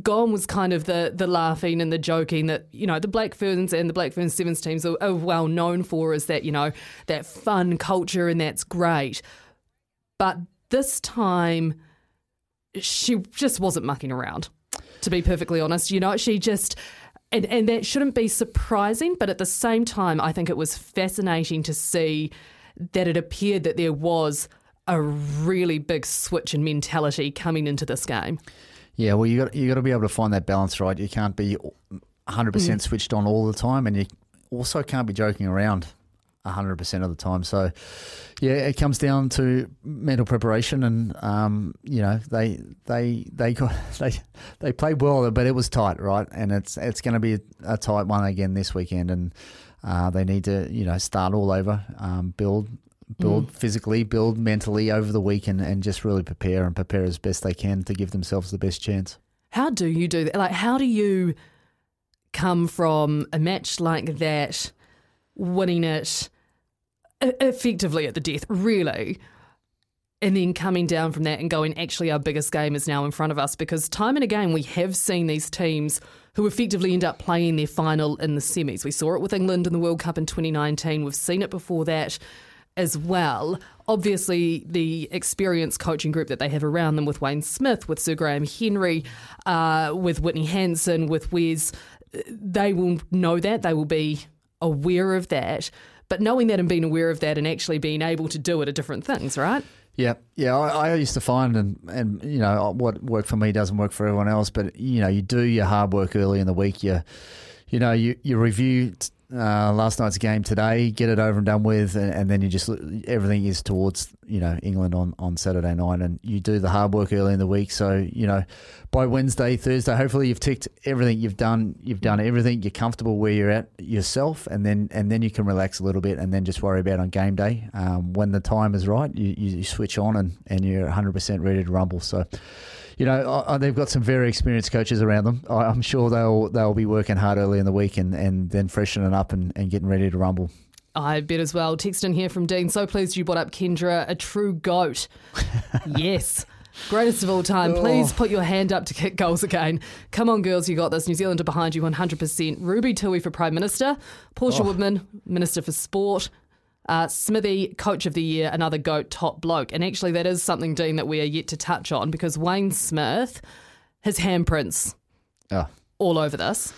Gone was kind of the the laughing and the joking that you know the Black Ferns and the Black Ferns Sevens teams are, are well known for is that you know that fun culture and that's great, but this time she just wasn't mucking around, to be perfectly honest. You know, she just. And, and that shouldn't be surprising, but at the same time, I think it was fascinating to see that it appeared that there was a really big switch in mentality coming into this game. Yeah, well, you got you got to be able to find that balance, right? You can't be 100% Mm. switched on all the time, and you also can't be joking around 100% of the time. So, yeah, it comes down to mental preparation, and um, you know they they they got [laughs] they they played well, but it was tight, right? And it's it's going to be a tight one again this weekend, and uh, they need to you know start all over, um, build. Build Mm. physically, build mentally over the week, and, and just really prepare and prepare as best they can to give themselves the best chance. How do you do that? Like, how do you come from a match like that, winning it effectively at the death, really, and then coming down from that and going, actually, our biggest game is now in front of us? Because time and again, we have seen these teams who effectively end up playing their final in the semis. We saw it with England in the World Cup in 2019. We've seen it before that as well. Obviously, the experienced coaching group that they have around them with Wayne Smith, with Sir Graham Henry, uh, with Whitney Hansen, with Wes, they will know that. They will be aware of that. But knowing that and being aware of that and actually being able to do it are different things, right? Yeah, yeah. I, I used to find, and and you know, what worked for me doesn't work for everyone else. But you know, you do your hard work early in the week. You, you know, you you review uh, last night's game today, get it over and done with, and, and then you just everything is towards you know England on on Saturday night, and you do the hard work early in the week. So you know, by Wednesday, Thursday, hopefully you've ticked everything you've done. You've done everything. You're comfortable where you're at yourself, and then and then you can relax a little bit, and then just worry about on game day um, when the time is right. You, you switch on, and and you're 100 percent ready to rumble. So. You know, I- they've got some very experienced coaches around them. I- I'm sure they'll they'll be working hard early in the week and, and then freshening up and, and getting ready to rumble. I bet as well. Text in here from Dean. So pleased you brought up Kendra, a true goat. [laughs] yes. Greatest of all time. Oh. Please put your hand up to kick goals again. Come on, girls, you got this. New Zealand are behind you 100%. Ruby Tui for Prime Minister. Portia oh. Woodman, Minister for Sport. Uh, Smithy, Coach of the Year, another GOAT, top bloke. And actually, that is something, Dean, that we are yet to touch on because Wayne Smith, his handprints Oh, all over this.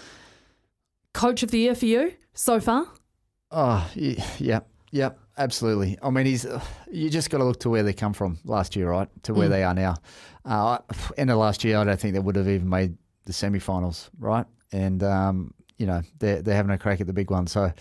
Coach of the Year for you so far? oh, yeah, yeah, absolutely. I mean, he's you just got to look to where they come from last year, right, to where Mm. they are now. Uh, end of last year, I don't think they would have even made the semi-finals, right? And um, you know, they're they're having a crack at the big one. So,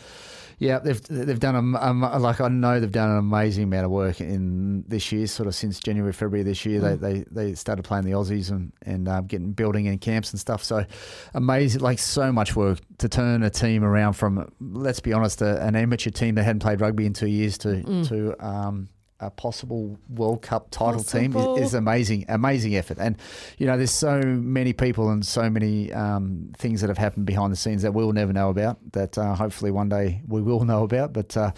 yeah, they've they've done a, um, like I know they've done an amazing amount of work in this year, sort of since January February this year. Mm. They, they they started playing the Aussies and and um, getting building in camps and stuff. So amazing, like so much work to turn a team around from let's be honest, a, an amateur team that hadn't played rugby in two years to Mm. to um, a possible World Cup title team is, is amazing, amazing effort. And you know, there's so many people and so many um, things that have happened behind the scenes that we'll never know about. That uh, hopefully one day we will know about. But uh,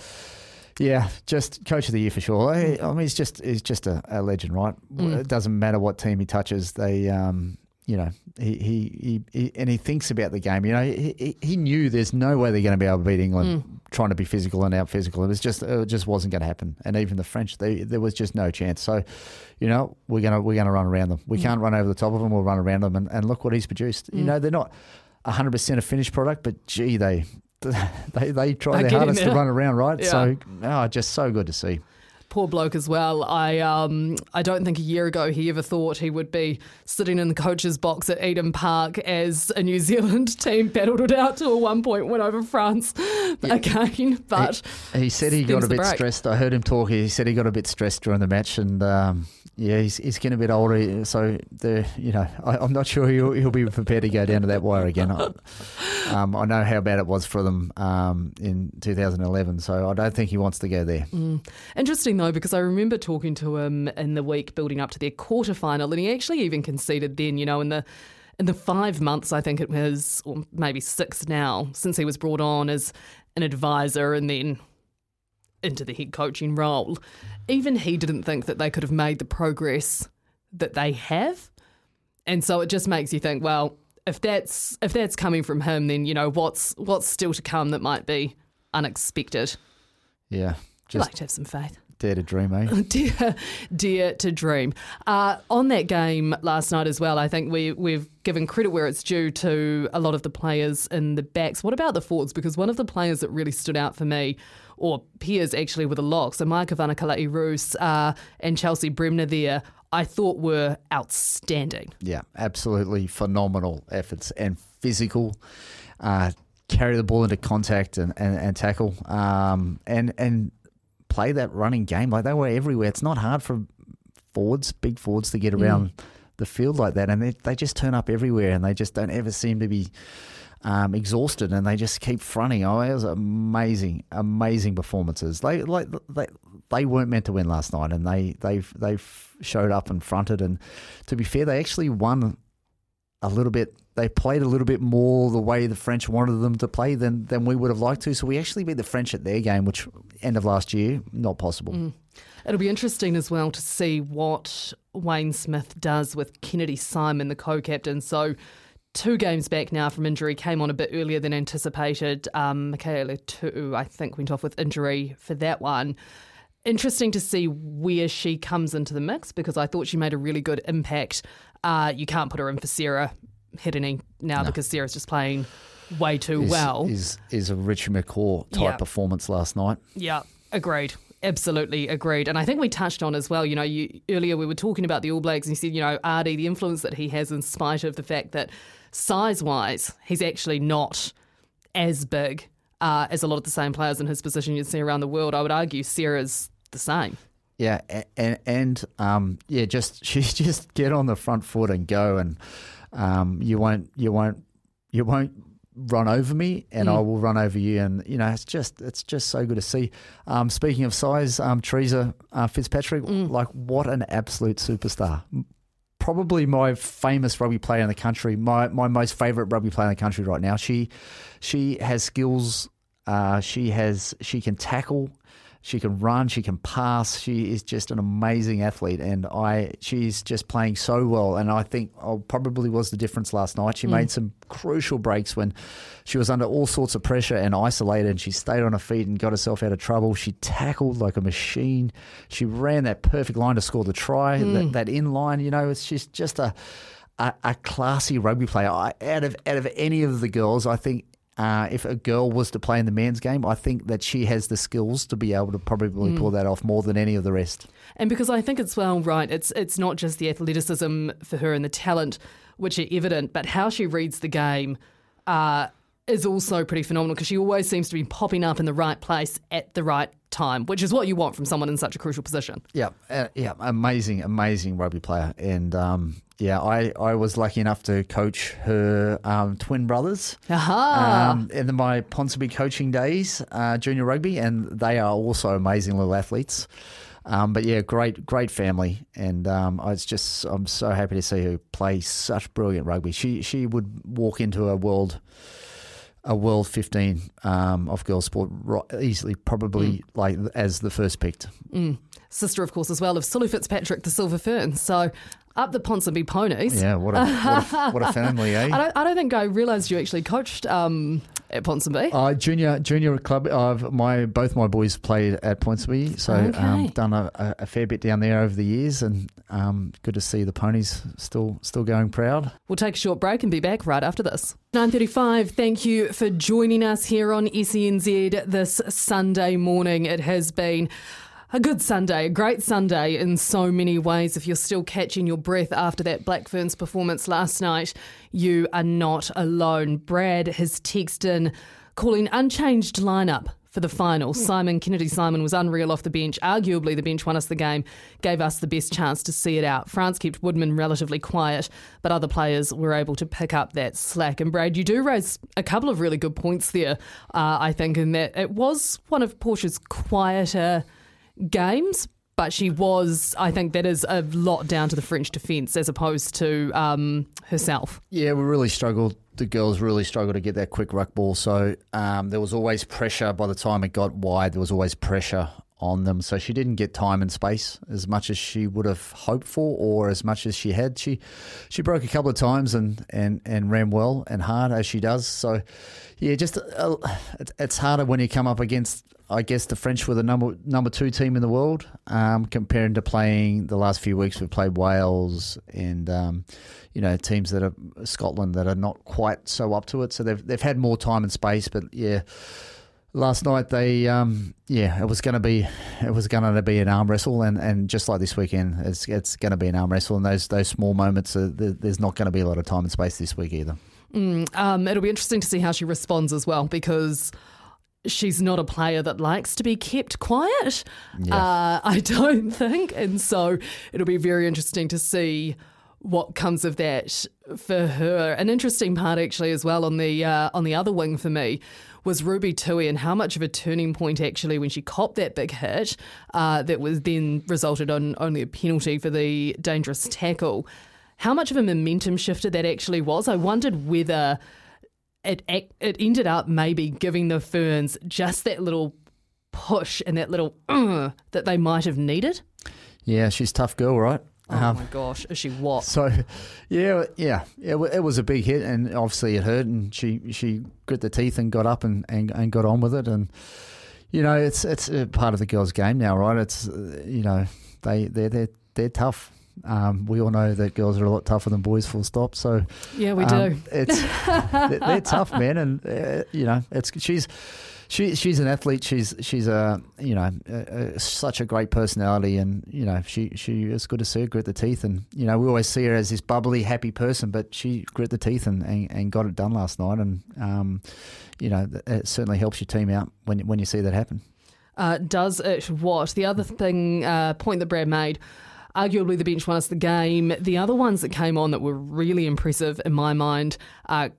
yeah, just coach of the year for sure. I, I mean, he's just he's just a, a legend, right? Mm. It doesn't matter what team he touches. They um, you know, he, he, he, he and he thinks about the game. You know, he, he, he knew there's no way they're going to be able to beat England Mm. trying to be physical and out physical. It was just it just wasn't going to happen. And even the French, they, there was just no chance. So, you know, we're gonna we're gonna run around them. We Mm. can't run over the top of them. We'll run around them. And, and look what he's produced. You Mm. know, they're not 100 percent a finished product, but gee, they. [laughs] They they try their hardest to run around, right? Yeah. So, oh, just so good to see. Poor bloke as well. I um I don't think a year ago he ever thought he would be sitting in the coach's box at Eden Park as a New [laughs] Zealand team battled it out to a one point win over France again. But He said he got a bit stressed. I heard him talk. He said he got a bit stressed during the match, and um, yeah, he's, he's getting a bit older. So the you know, I, I'm not sure he'll, he'll be prepared to go down to that wire again. I, [laughs] um, I know how bad it was for them um, in 2011, so I don't think he wants to go there. Mm. Interesting though, because I remember talking to him in the week building up to their quarter final, and he actually even conceded then, you know, in the in the five months I think it was, or maybe six now, since he was brought on as an advisor and then into the head coaching role, even he didn't think that they could have made the progress that they have. And so it just makes you think, well, if that's if that's coming from him, then you know what's what's still to come that might be unexpected. Yeah, You just like to have some faith. Dare to dream, eh? [laughs] dear, dear to dream. Uh, on that game last night as well, I think we we've given credit where it's due to a lot of the players in the backs. What about the forwards? Because one of the players that really stood out for me, or peers actually with a lock, so Maiakawanakaulani Roos uh, and Chelsea Bremner there, I thought were outstanding. Yeah, absolutely phenomenal efforts and physical. Uh, carry the ball into contact and, and, and tackle um, and and play that running game like they were everywhere. It's not hard for forwards, big forwards, to get around the field like that, and they they just turn up everywhere, and they just don't ever seem to be. Um, exhausted and they just keep fronting. Oh, it was amazing, amazing performances. They like they they weren't meant to win last night, and they they they showed up and fronted. And to be fair, they actually won a little bit. They played a little bit more the way the French wanted them to play than than we would have liked to. So we actually beat the French at their game, which end of last year not possible. Mm. It'll be interesting as well to see what Wayne Smith does with Kennedy Simon, the co-captain. So. Two games back now from injury, came on a bit earlier than anticipated. Um, Michaela I think, went off with injury for that one. Interesting to see where she comes into the mix because I thought she made a really good impact. Uh, you can't put her in for Sarah Hirini now because Sarah's just playing way too Is, well. is is a Richard McCaw type Yeah. performance last night. Yeah, agreed. Absolutely agreed. And I think we touched on as well, you know, you, earlier we were talking about the All Blacks and you said, you know, Ardie, the influence that he has in spite of the fact that size wise, he's actually not as big uh, as a lot of the same players in his position you'd see around the world. I would argue Sarah's the same. Yeah, and and um, yeah, just [laughs] she just get on the front foot and go, and um, you won't you won't you won't run over me, and Mm. I will run over you, and you know it's just it's just so good to see. Um, speaking of size, um, Teresa uh, Fitzpatrick, like what an absolute superstar. Probably my famous rugby player in the country, my, my most favourite rugby player in the country right now. She she has skills. Uh, she has she can tackle. She can run, she can pass. She is just an amazing athlete, and I she's just playing so well. And I think oh, probably was the difference last night. She Mm. made some crucial breaks when she was under all sorts of pressure and isolated. And she stayed on her feet and got herself out of trouble. She tackled like a machine. She ran that perfect line to score the try. Mm. That, that in line, you know, it's just just a a, a classy rugby player. I, out of out of any of the girls, I think uh, if a girl was to play in the men's game, I think that she has the skills to be able to probably Mm. pull that off more than any of the rest. And because I think it's well right, it's it's not just the athleticism for her and the talent which are evident, but how she reads the game uh, is also pretty phenomenal because she always seems to be popping up in the right place at the right time, which is what you want from someone in such a crucial position. Yeah, uh, yeah, amazing, amazing rugby player, and um, yeah, I, I was lucky enough to coach her um, twin brothers. Aha! Um, in my Ponsonby coaching days, uh, junior rugby, and they are also amazing little athletes. Um, but yeah, great, great family, and um, I was just I'm so happy to see her play such brilliant rugby. She she would walk into a world a world 15 um, of girls sport easily, probably like as the first picked. Mm. Sister, of course, as well of Sulu Fitzpatrick, the Silver Fern. So Up the Ponsonby Ponies. Yeah, what a, what a, what a [laughs] family, eh? I don't, I don't think I realised you actually coached um, at Ponsonby. Uh, junior junior club. I've my both my boys played at Ponsonby, so Okay. um, done a, a, a fair bit down there over the years, and um, good to see the ponies still still going proud. We'll take a short break and be back right after this. 9.35, thank you for joining us here on SENZ this Sunday morning. It has been a good Sunday, a great Sunday in so many ways. If you're still catching your breath after that Black Ferns performance last night, you are not alone. Brad has texted in calling unchanged lineup for the final. Simon Kennedy Simon was unreal off the bench. Arguably, the bench won us the game, gave us the best chance to see it out. France kept Woodman relatively quiet, but other players were able to pick up that slack. And Brad, you do raise a couple of really good points there, uh, I think, in that it was one of Portia's quieter games. But she was, I think that is a lot down to the French defence as opposed to um, herself. Yeah, we really struggled. The girls really struggled to get that quick ruck ball. So um, there was always pressure. By the time it got wide, there was always pressure on them. So she didn't get time and space as much as she would have hoped for, or as much as she had. She she broke a couple of times and and, and ran well and hard as she does. So yeah, just uh, it's, it's harder when you come up against. I guess the French were the number number two team in the world, um, comparing to playing the last few weeks. We've played Wales and um, you know teams that are Scotland that are not quite so up to it. So they've they've had more time and space. But yeah, last night they um, yeah it was going to be it was going to be an arm wrestle and, and just like this weekend it's it's going to be an arm wrestle and those those small moments uh, there, there's not going to be a lot of time and space this week either. Mm, um, it'll be interesting to see how she responds as well because she's not a player that likes to be kept quiet. Yeah. Uh, I don't [laughs] think, and so it'll be very interesting to see what comes of that for her. An interesting part, actually, as well on the uh, on the other wing for me was Ruby Tui and how much of a turning point actually when she copped that big hit uh, that was then resulted on only a penalty for the dangerous tackle. How much of a momentum shifter that actually was. I wondered whether it it ended up maybe giving the Ferns just that little push and that little uh, that they might have needed. Yeah, she's a tough girl, right? Oh my gosh, is she what? So, yeah, yeah, it, it was a big hit, and obviously it hurt, and she she grit the teeth and got up and, and, and got on with it, and you know it's it's a part of the girls' game now, right? It's uh, you know they they they they're tough. Um, we all know that girls are a lot tougher than boys, full stop. So Yeah, we um, do. It's they're, they're tough, men, and uh, you know it's she's. She, she's an athlete. She's she's a you know a, a, such a great personality, and you know she she is good to see her grit the teeth, and you know we always see her as this bubbly, happy person, but she grit the teeth and, and, and got it done last night, and um, you know it certainly helps your team out when when you see that happen. Uh, does it what? The other thing, uh, point that Brad made, arguably the bench won us the game. The other ones that came on that were really impressive in my mind, are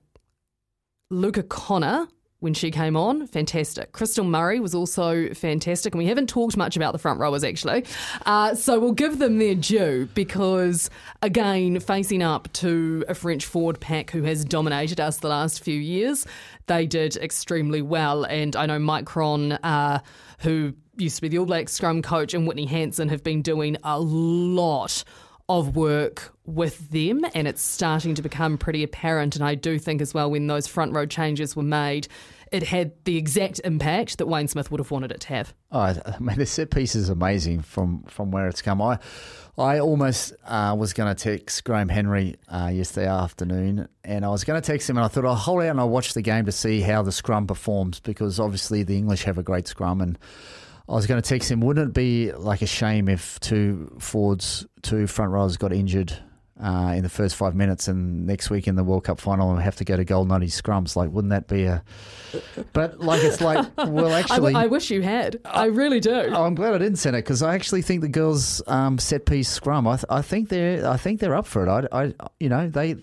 Luka Connor. When she came on, fantastic. Krystal Murray was also fantastic, and we haven't talked much about the front rowers actually. Uh, so we'll give them their due because, again, facing up to a French forward pack who has dominated us the last few years, they did extremely well. And I know Mike Cron, uh, who used to be the All Blacks scrum coach, and Whitney Hansen have been doing a lot of work with them, and it's starting to become pretty apparent. And I do think as well, when those front row changes were made, it had the exact impact that Wayne Smith would have wanted it to have. Oh, I mean, the set piece is amazing from, from where it's come. I I almost uh, was going to text Graham Henry uh, yesterday afternoon, and I was going to text him, and I thought I'll hold out and I'll watch the game to see how the scrum performs because obviously the English have a great scrum, and I was going to text him, wouldn't it be like a shame if two Fords, two front rowers got injured uh, in the first five minutes, and next week in the World Cup final and have to go to goal ninety scrums? Like, wouldn't that be a? [laughs] But like, it's like, well, I, actually, I wish you had. I really do. Oh, I'm glad I didn't send it because I actually think the girls' um, set piece scrum. I, th- I think they're I think they're up for it. I, I you know they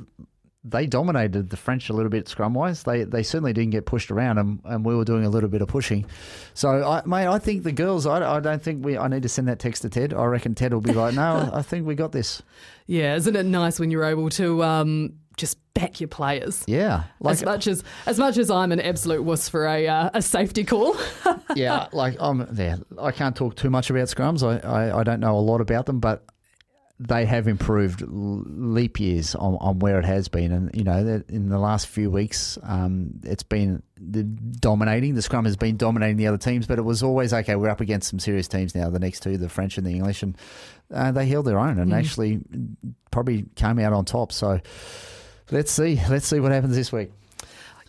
they dominated the French a little bit scrum wise. They they certainly didn't get pushed around, and, and we were doing a little bit of pushing. So, I, mate, I think the girls. I, I don't think we. I need to send that text to Ted. I reckon Ted will be like, no, [laughs] I think we got this. Yeah, isn't it nice when you're able to um, just back your players? Yeah, as much as as much as I'm an absolute wuss for a uh, a safety call. [laughs] yeah, like I'm there. I can't talk too much about scrums. I, I, I don't know a lot about them, but they have improved leap years on, on where it has been. And, you know, in the last few weeks, um, it's been dominating. The scrum has been dominating the other teams, but it was always okay, we're up against some serious teams now, the next two, the French and the English. And uh, they held their own and mm. actually probably came out on top. So let's see. Let's see what happens this week.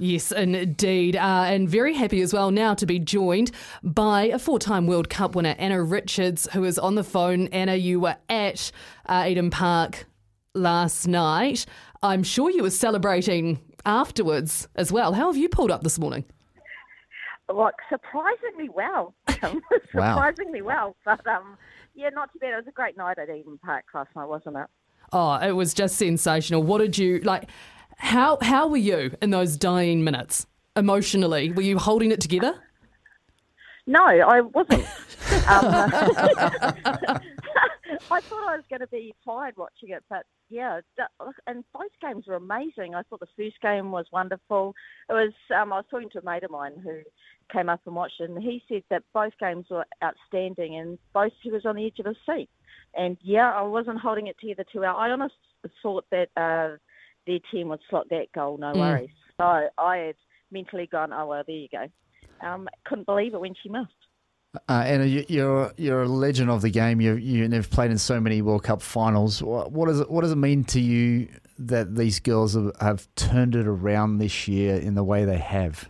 Yes, indeed. Uh, and very happy as well now to be joined by a four time World Cup winner, Anna Richards, who is on the phone. Anna, you were at uh, Eden Park last night. I'm sure you were celebrating afterwards as well. How have you pulled up this morning? Like surprisingly well, [laughs] surprisingly wow. well. But um, yeah, not too bad. It was a great night at Eden Park last night, wasn't it? Oh, it was just sensational. What did you like? How how were you in those dying minutes emotionally? Were you holding it together? No, I wasn't. um, [laughs] [laughs] I thought I was going to be tired watching it, but yeah, and both games were amazing. I thought the first game was wonderful. It was. Um, I was talking to a mate of mine who came up and watched and he said that both games were outstanding, and both he was on the edge of his seat. And yeah, I wasn't holding it together too. I honestly thought that. Uh, their team would slot that goal, no mm. worries. So I had mentally gone, oh well, there you go. Um, couldn't believe it when she missed. Uh, Anna, you're you're a legend of the game. You you've played in so many World Cup finals. What, what does it what does it mean to you that these girls have, have turned it around this year in the way they have?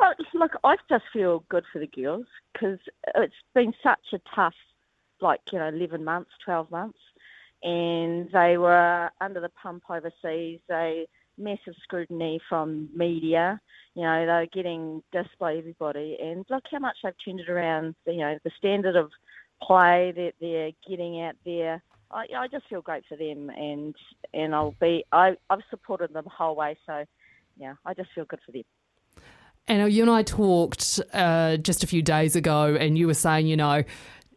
Well, look, I just feel good for the girls because it's been such a tough, like you know, eleven months, twelve months and they were under the pump overseas. They massive scrutiny from media. You know, they were getting dissed by everybody, and look how much they've turned it around. You know, the standard of play that they're getting out there. I, I just feel great for them, and and I'll be I I've supported them the whole way. So, yeah, I just feel good for them. And you and I talked uh, just a few days ago, and you were saying, you know,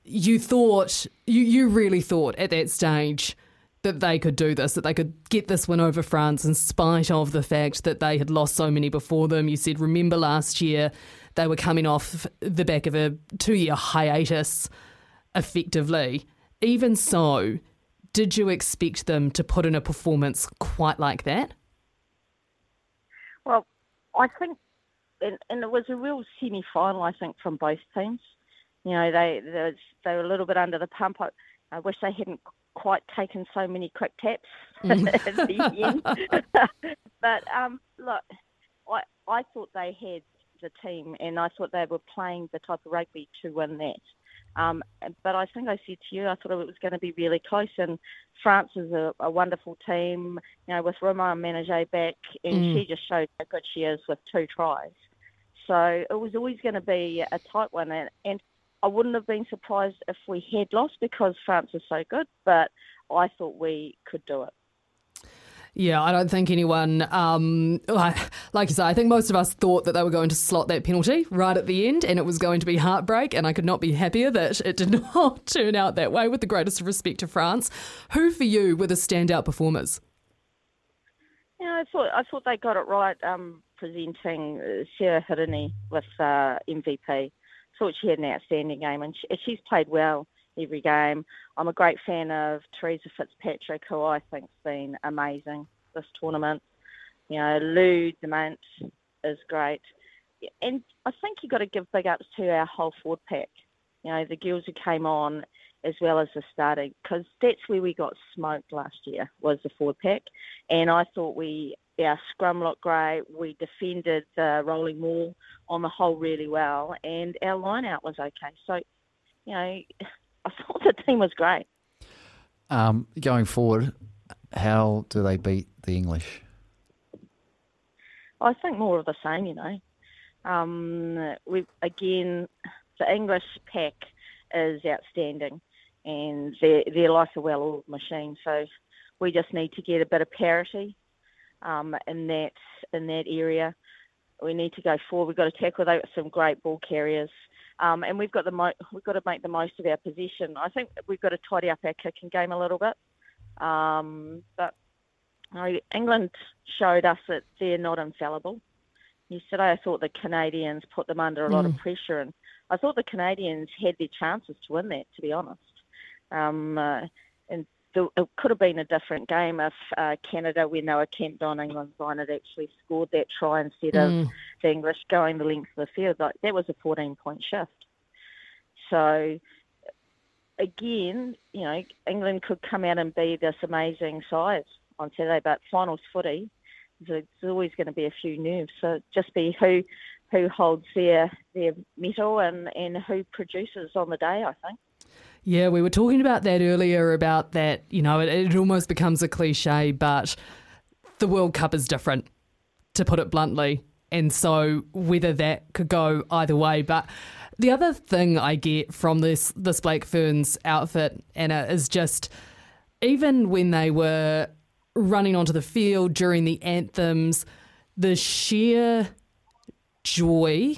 you thought you you really thought at that stage that they could do this, that they could get this win over France in spite of the fact that they had lost so many before them. You said, remember last year they were coming off the back of a two year hiatus, effectively. Even so, did you expect them to put in a performance quite like that? Well, I think, and, and it was a real semi final, I think, from both teams. You know, they they, they were a little bit under the pump. I, I wish they hadn't quite taken so many quick taps mm. [laughs] at the end. [laughs] but um, look, I I thought they had the team, and I thought they were playing the type of rugby to win that. Um, but I think I said to you, I thought it was going to be really close. And France is a, a wonderful team, you know, with Romane Ménager back, and mm. she just showed how good she is with two tries. So it was always going to be a tight one. And, and I wouldn't have been surprised if we had lost because France is so good, but I thought we could do it. Yeah, I don't think anyone, um, like, like you say, I think most of us thought that they were going to slot that penalty right at the end and it was going to be heartbreak. And I could not be happier that it did [laughs] not turn out that way, with the greatest respect to France. Who for you were the standout performers? Yeah, I thought I thought they got it right um, presenting uh, Sarah Hirini with uh, MVP thought she had an outstanding game, and she, she's played well every game. I'm a great fan of Teresa Fitzpatrick, who I think's been amazing this tournament. You know, Lou Demant is great, and I think you've got to give big ups to our whole forward pack. You know, the girls who came on as well as the starting, because that's where we got smoked last year was the forward pack, and I thought we our scrum looked great. We defended the rolling wall on the whole really well, and our line out was okay. So, you know, [laughs] I thought the team was great. Um, going forward, how do they beat the English? I think more of the same. You know, um, we again the English pack is outstanding, and they're they're like a well-oiled machine. So we just need to get a bit of parity um, in that in that area. We need to go forward. We've got to tackle those some great ball carriers, um, and we've got the mo- we've got to make the most of our position. I think we've got to tidy up our kicking game a little bit. Um, but you know, England showed us that they're not infallible. Yesterday, I thought the Canadians put them under a lot mm. of pressure, and I thought the Canadians had their chances to win that. To be honest, Um, uh, it could have been a different game if uh, Canada, when they were camped on England's line, had actually scored that try instead Mm. of the English going the length of the field. Like that was a 14 point shift. So again, you know, England could come out and be this amazing side on Saturday, but finals footy, there's always going to be a few nerves. So just be who who holds their their metal and, and who produces on the day, I think. Yeah, we were talking about that earlier about that, you know, it, it almost becomes a cliche, but the World Cup is different, to put it bluntly. And so whether that could go either way. But the other thing I get from this this Black Ferns outfit, Anna, is just even when they were running onto the field during the anthems, the sheer joy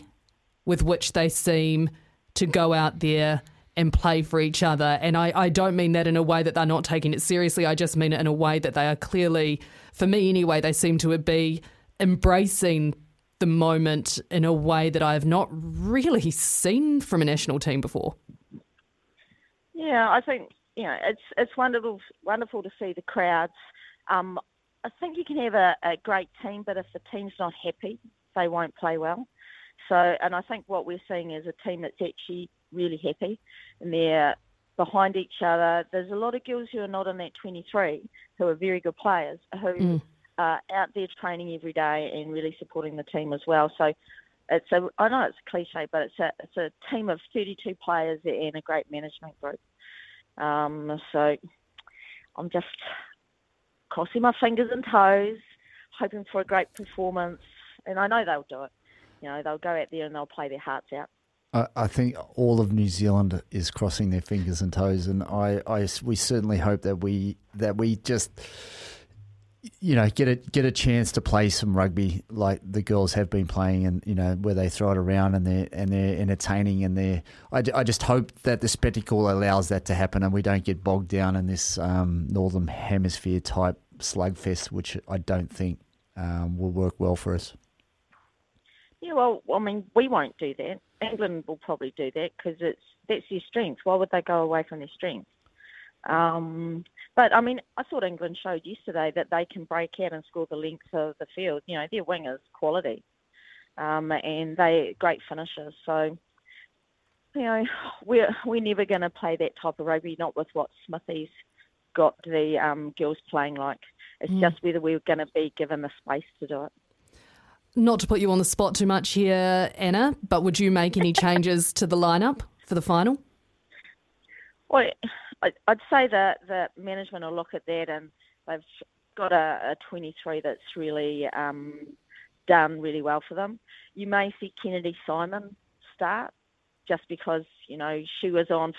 with which they seem to go out there and play for each other. And I, I don't mean that in a way that they're not taking it seriously. I just mean it in a way that they are clearly, for me anyway, they seem to be embracing the moment in a way that I have not really seen from a national team before. Yeah, I think you know it's it's wonderful wonderful to see the crowds. Um, I think you can have a, a great team, but if the team's not happy, they won't play well. So, and I think what we're seeing is a team that's actually really happy, and they're behind each other. There's a lot of girls who are not in that 23 who are very good players who Mm. are out there training every day and really supporting the team as well. So. It's a, I know it's a cliche, but it's a, it's a team of 32 players and a great management group. Um, so I'm just crossing my fingers and toes, hoping for a great performance. And I know they'll do it. You know, they'll go out there and they'll play their hearts out. I, think all of New Zealand is crossing their fingers and toes, and I, I we certainly hope that we that we just you know get a get a chance to play some rugby like the girls have been playing, and you know where they throw it around and they're and they're entertaining, and they're I, I just hope that the spectacle allows that to happen, and we don't get bogged down in this um, northern hemisphere type slugfest, which I don't think um, will work well for us. Yeah, well, I mean, we won't do that. England will probably do that because it's that's their strength. Why would they go away from their strength? Um, but I mean, I thought England showed yesterday that they can break out and score the length of the field. You know, their wingers quality, um, and they great finishers. So, you know, [sighs] we're we're never going to play that type of rugby. Not with what Smithy's got the um, girls playing like. It's Mm. just whether we're going to be given the space to do it. Not to put you on the spot too much here, Anna, but would you make any changes to the lineup for the final? Well, I'd say that the management will look at that and they've got a, a 23 that's really um, done really well for them. You may see Kennedy Simon start just because, you know, she was on,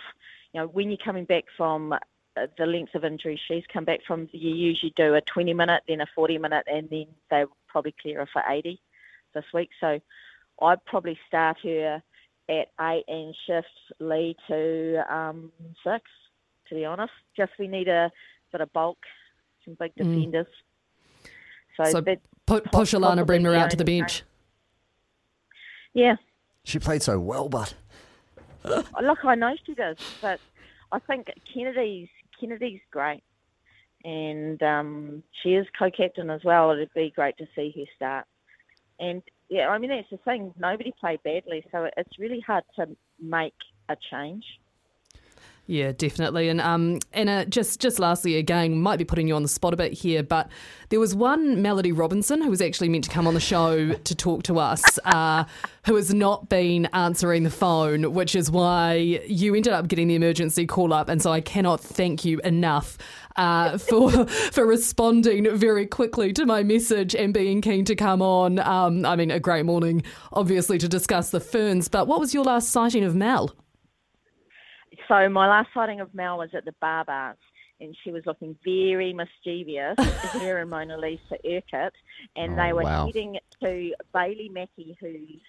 you know, when you're coming back from uh, the length of injury she's come back from, you usually do a 20 minute, then a 40 minute, and then they probably clearer for 80 this week. So I'd probably start her at eight and shift Lee to um, six, to be honest. Just we need a bit of bulk, some big Mm. defenders. So, So that pu- push Alana possibly Bremner out to the only bench. yeah. She played so well, but Look, I know she does, but I think Kennedy's Kennedy's great, and um, she is co-captain as well. It'd be great to see her start. And yeah, I mean that's the thing. Nobody played badly, so it's really hard to make a change. Yeah, definitely. And um, Anna, just just lastly, again, might be putting you on the spot a bit here, but there was one Melody Robinson who was actually meant to come on the show [laughs] to talk to us, uh, who has not been answering the phone, which is why you ended up getting the emergency call up. And so I cannot thank you enough uh, [laughs] for for responding very quickly to my message and being keen to come on. Um, I mean, a great morning, obviously, to discuss the ferns. But what was your last sighting of Mel? So my last sighting of Mel was at the bar bars, and she was looking very mischievous, [laughs] her and Monalisa Urquhart, and they Oh, were wow. heading to Bailey Mackey, who's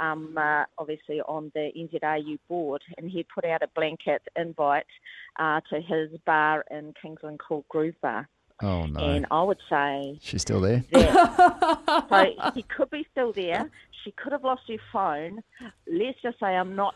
um, uh, obviously on the NZRU board, and he put out a blanket invite uh, to his bar in Kingsland called Groove Bar. oh no, And I would say she's still there. that so he could be still there. She could have lost her phone. Let's just say I'm not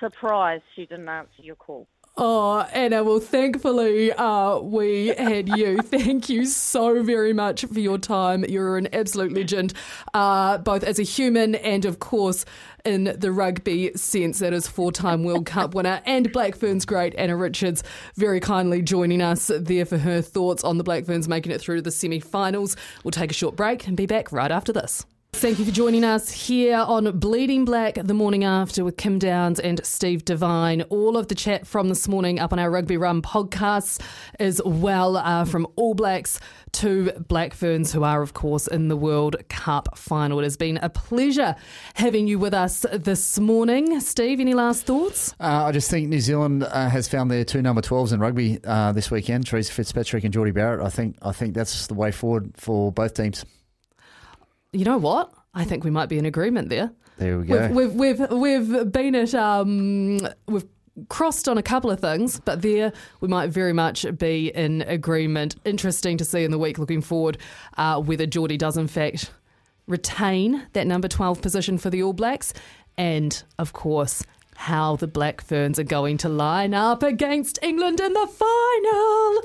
surprised she didn't answer your call. Oh, Anna, well, thankfully, uh, we had you. [laughs] Thank you so very much for your time. You're an absolute legend, uh, both as a human and, of course, in the rugby sense. That is four time World Cup winner and Black Ferns great Anna Richards, very kindly joining us there for her thoughts on the Black Ferns making it through to the semi finals. We'll take a short break and be back right after this. Thank you for joining us here on Bleeding Black the morning after with Kim Downs and Steve Devine. All of the chat from this morning up on our Rugby Run podcasts as well uh, from All Blacks to Black Ferns, who are, of course, in the World Cup final. It has been a pleasure having you with us this morning. Steve, any last thoughts? Uh, I just think New Zealand uh, has found their two number 12s in rugby uh, this weekend, Teresa Fitzpatrick and Jordie Barrett. I think, I think that's the way forward for both teams you know what? I think we might be in agreement there. There we go. We've we've we've, we've been at um we've crossed on a couple of things, but there we might very much be in agreement. Interesting to see in the week looking forward uh, whether Jordie does in fact retain that number 12 position for the All Blacks and of course how the Black Ferns are going to line up against England in the final.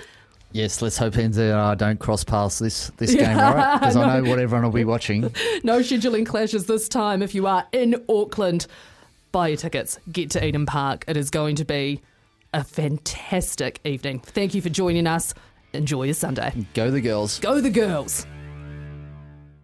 Yes, let's hope NZR don't cross paths this, this game, all right? Because [laughs] no. I know what everyone will be watching. [laughs] no scheduling clashes this time. If you are in Auckland, buy your tickets, get to Eden Park. It is going to be a fantastic evening. Thank you for joining us. Enjoy your Sunday. Go the girls. Go the girls.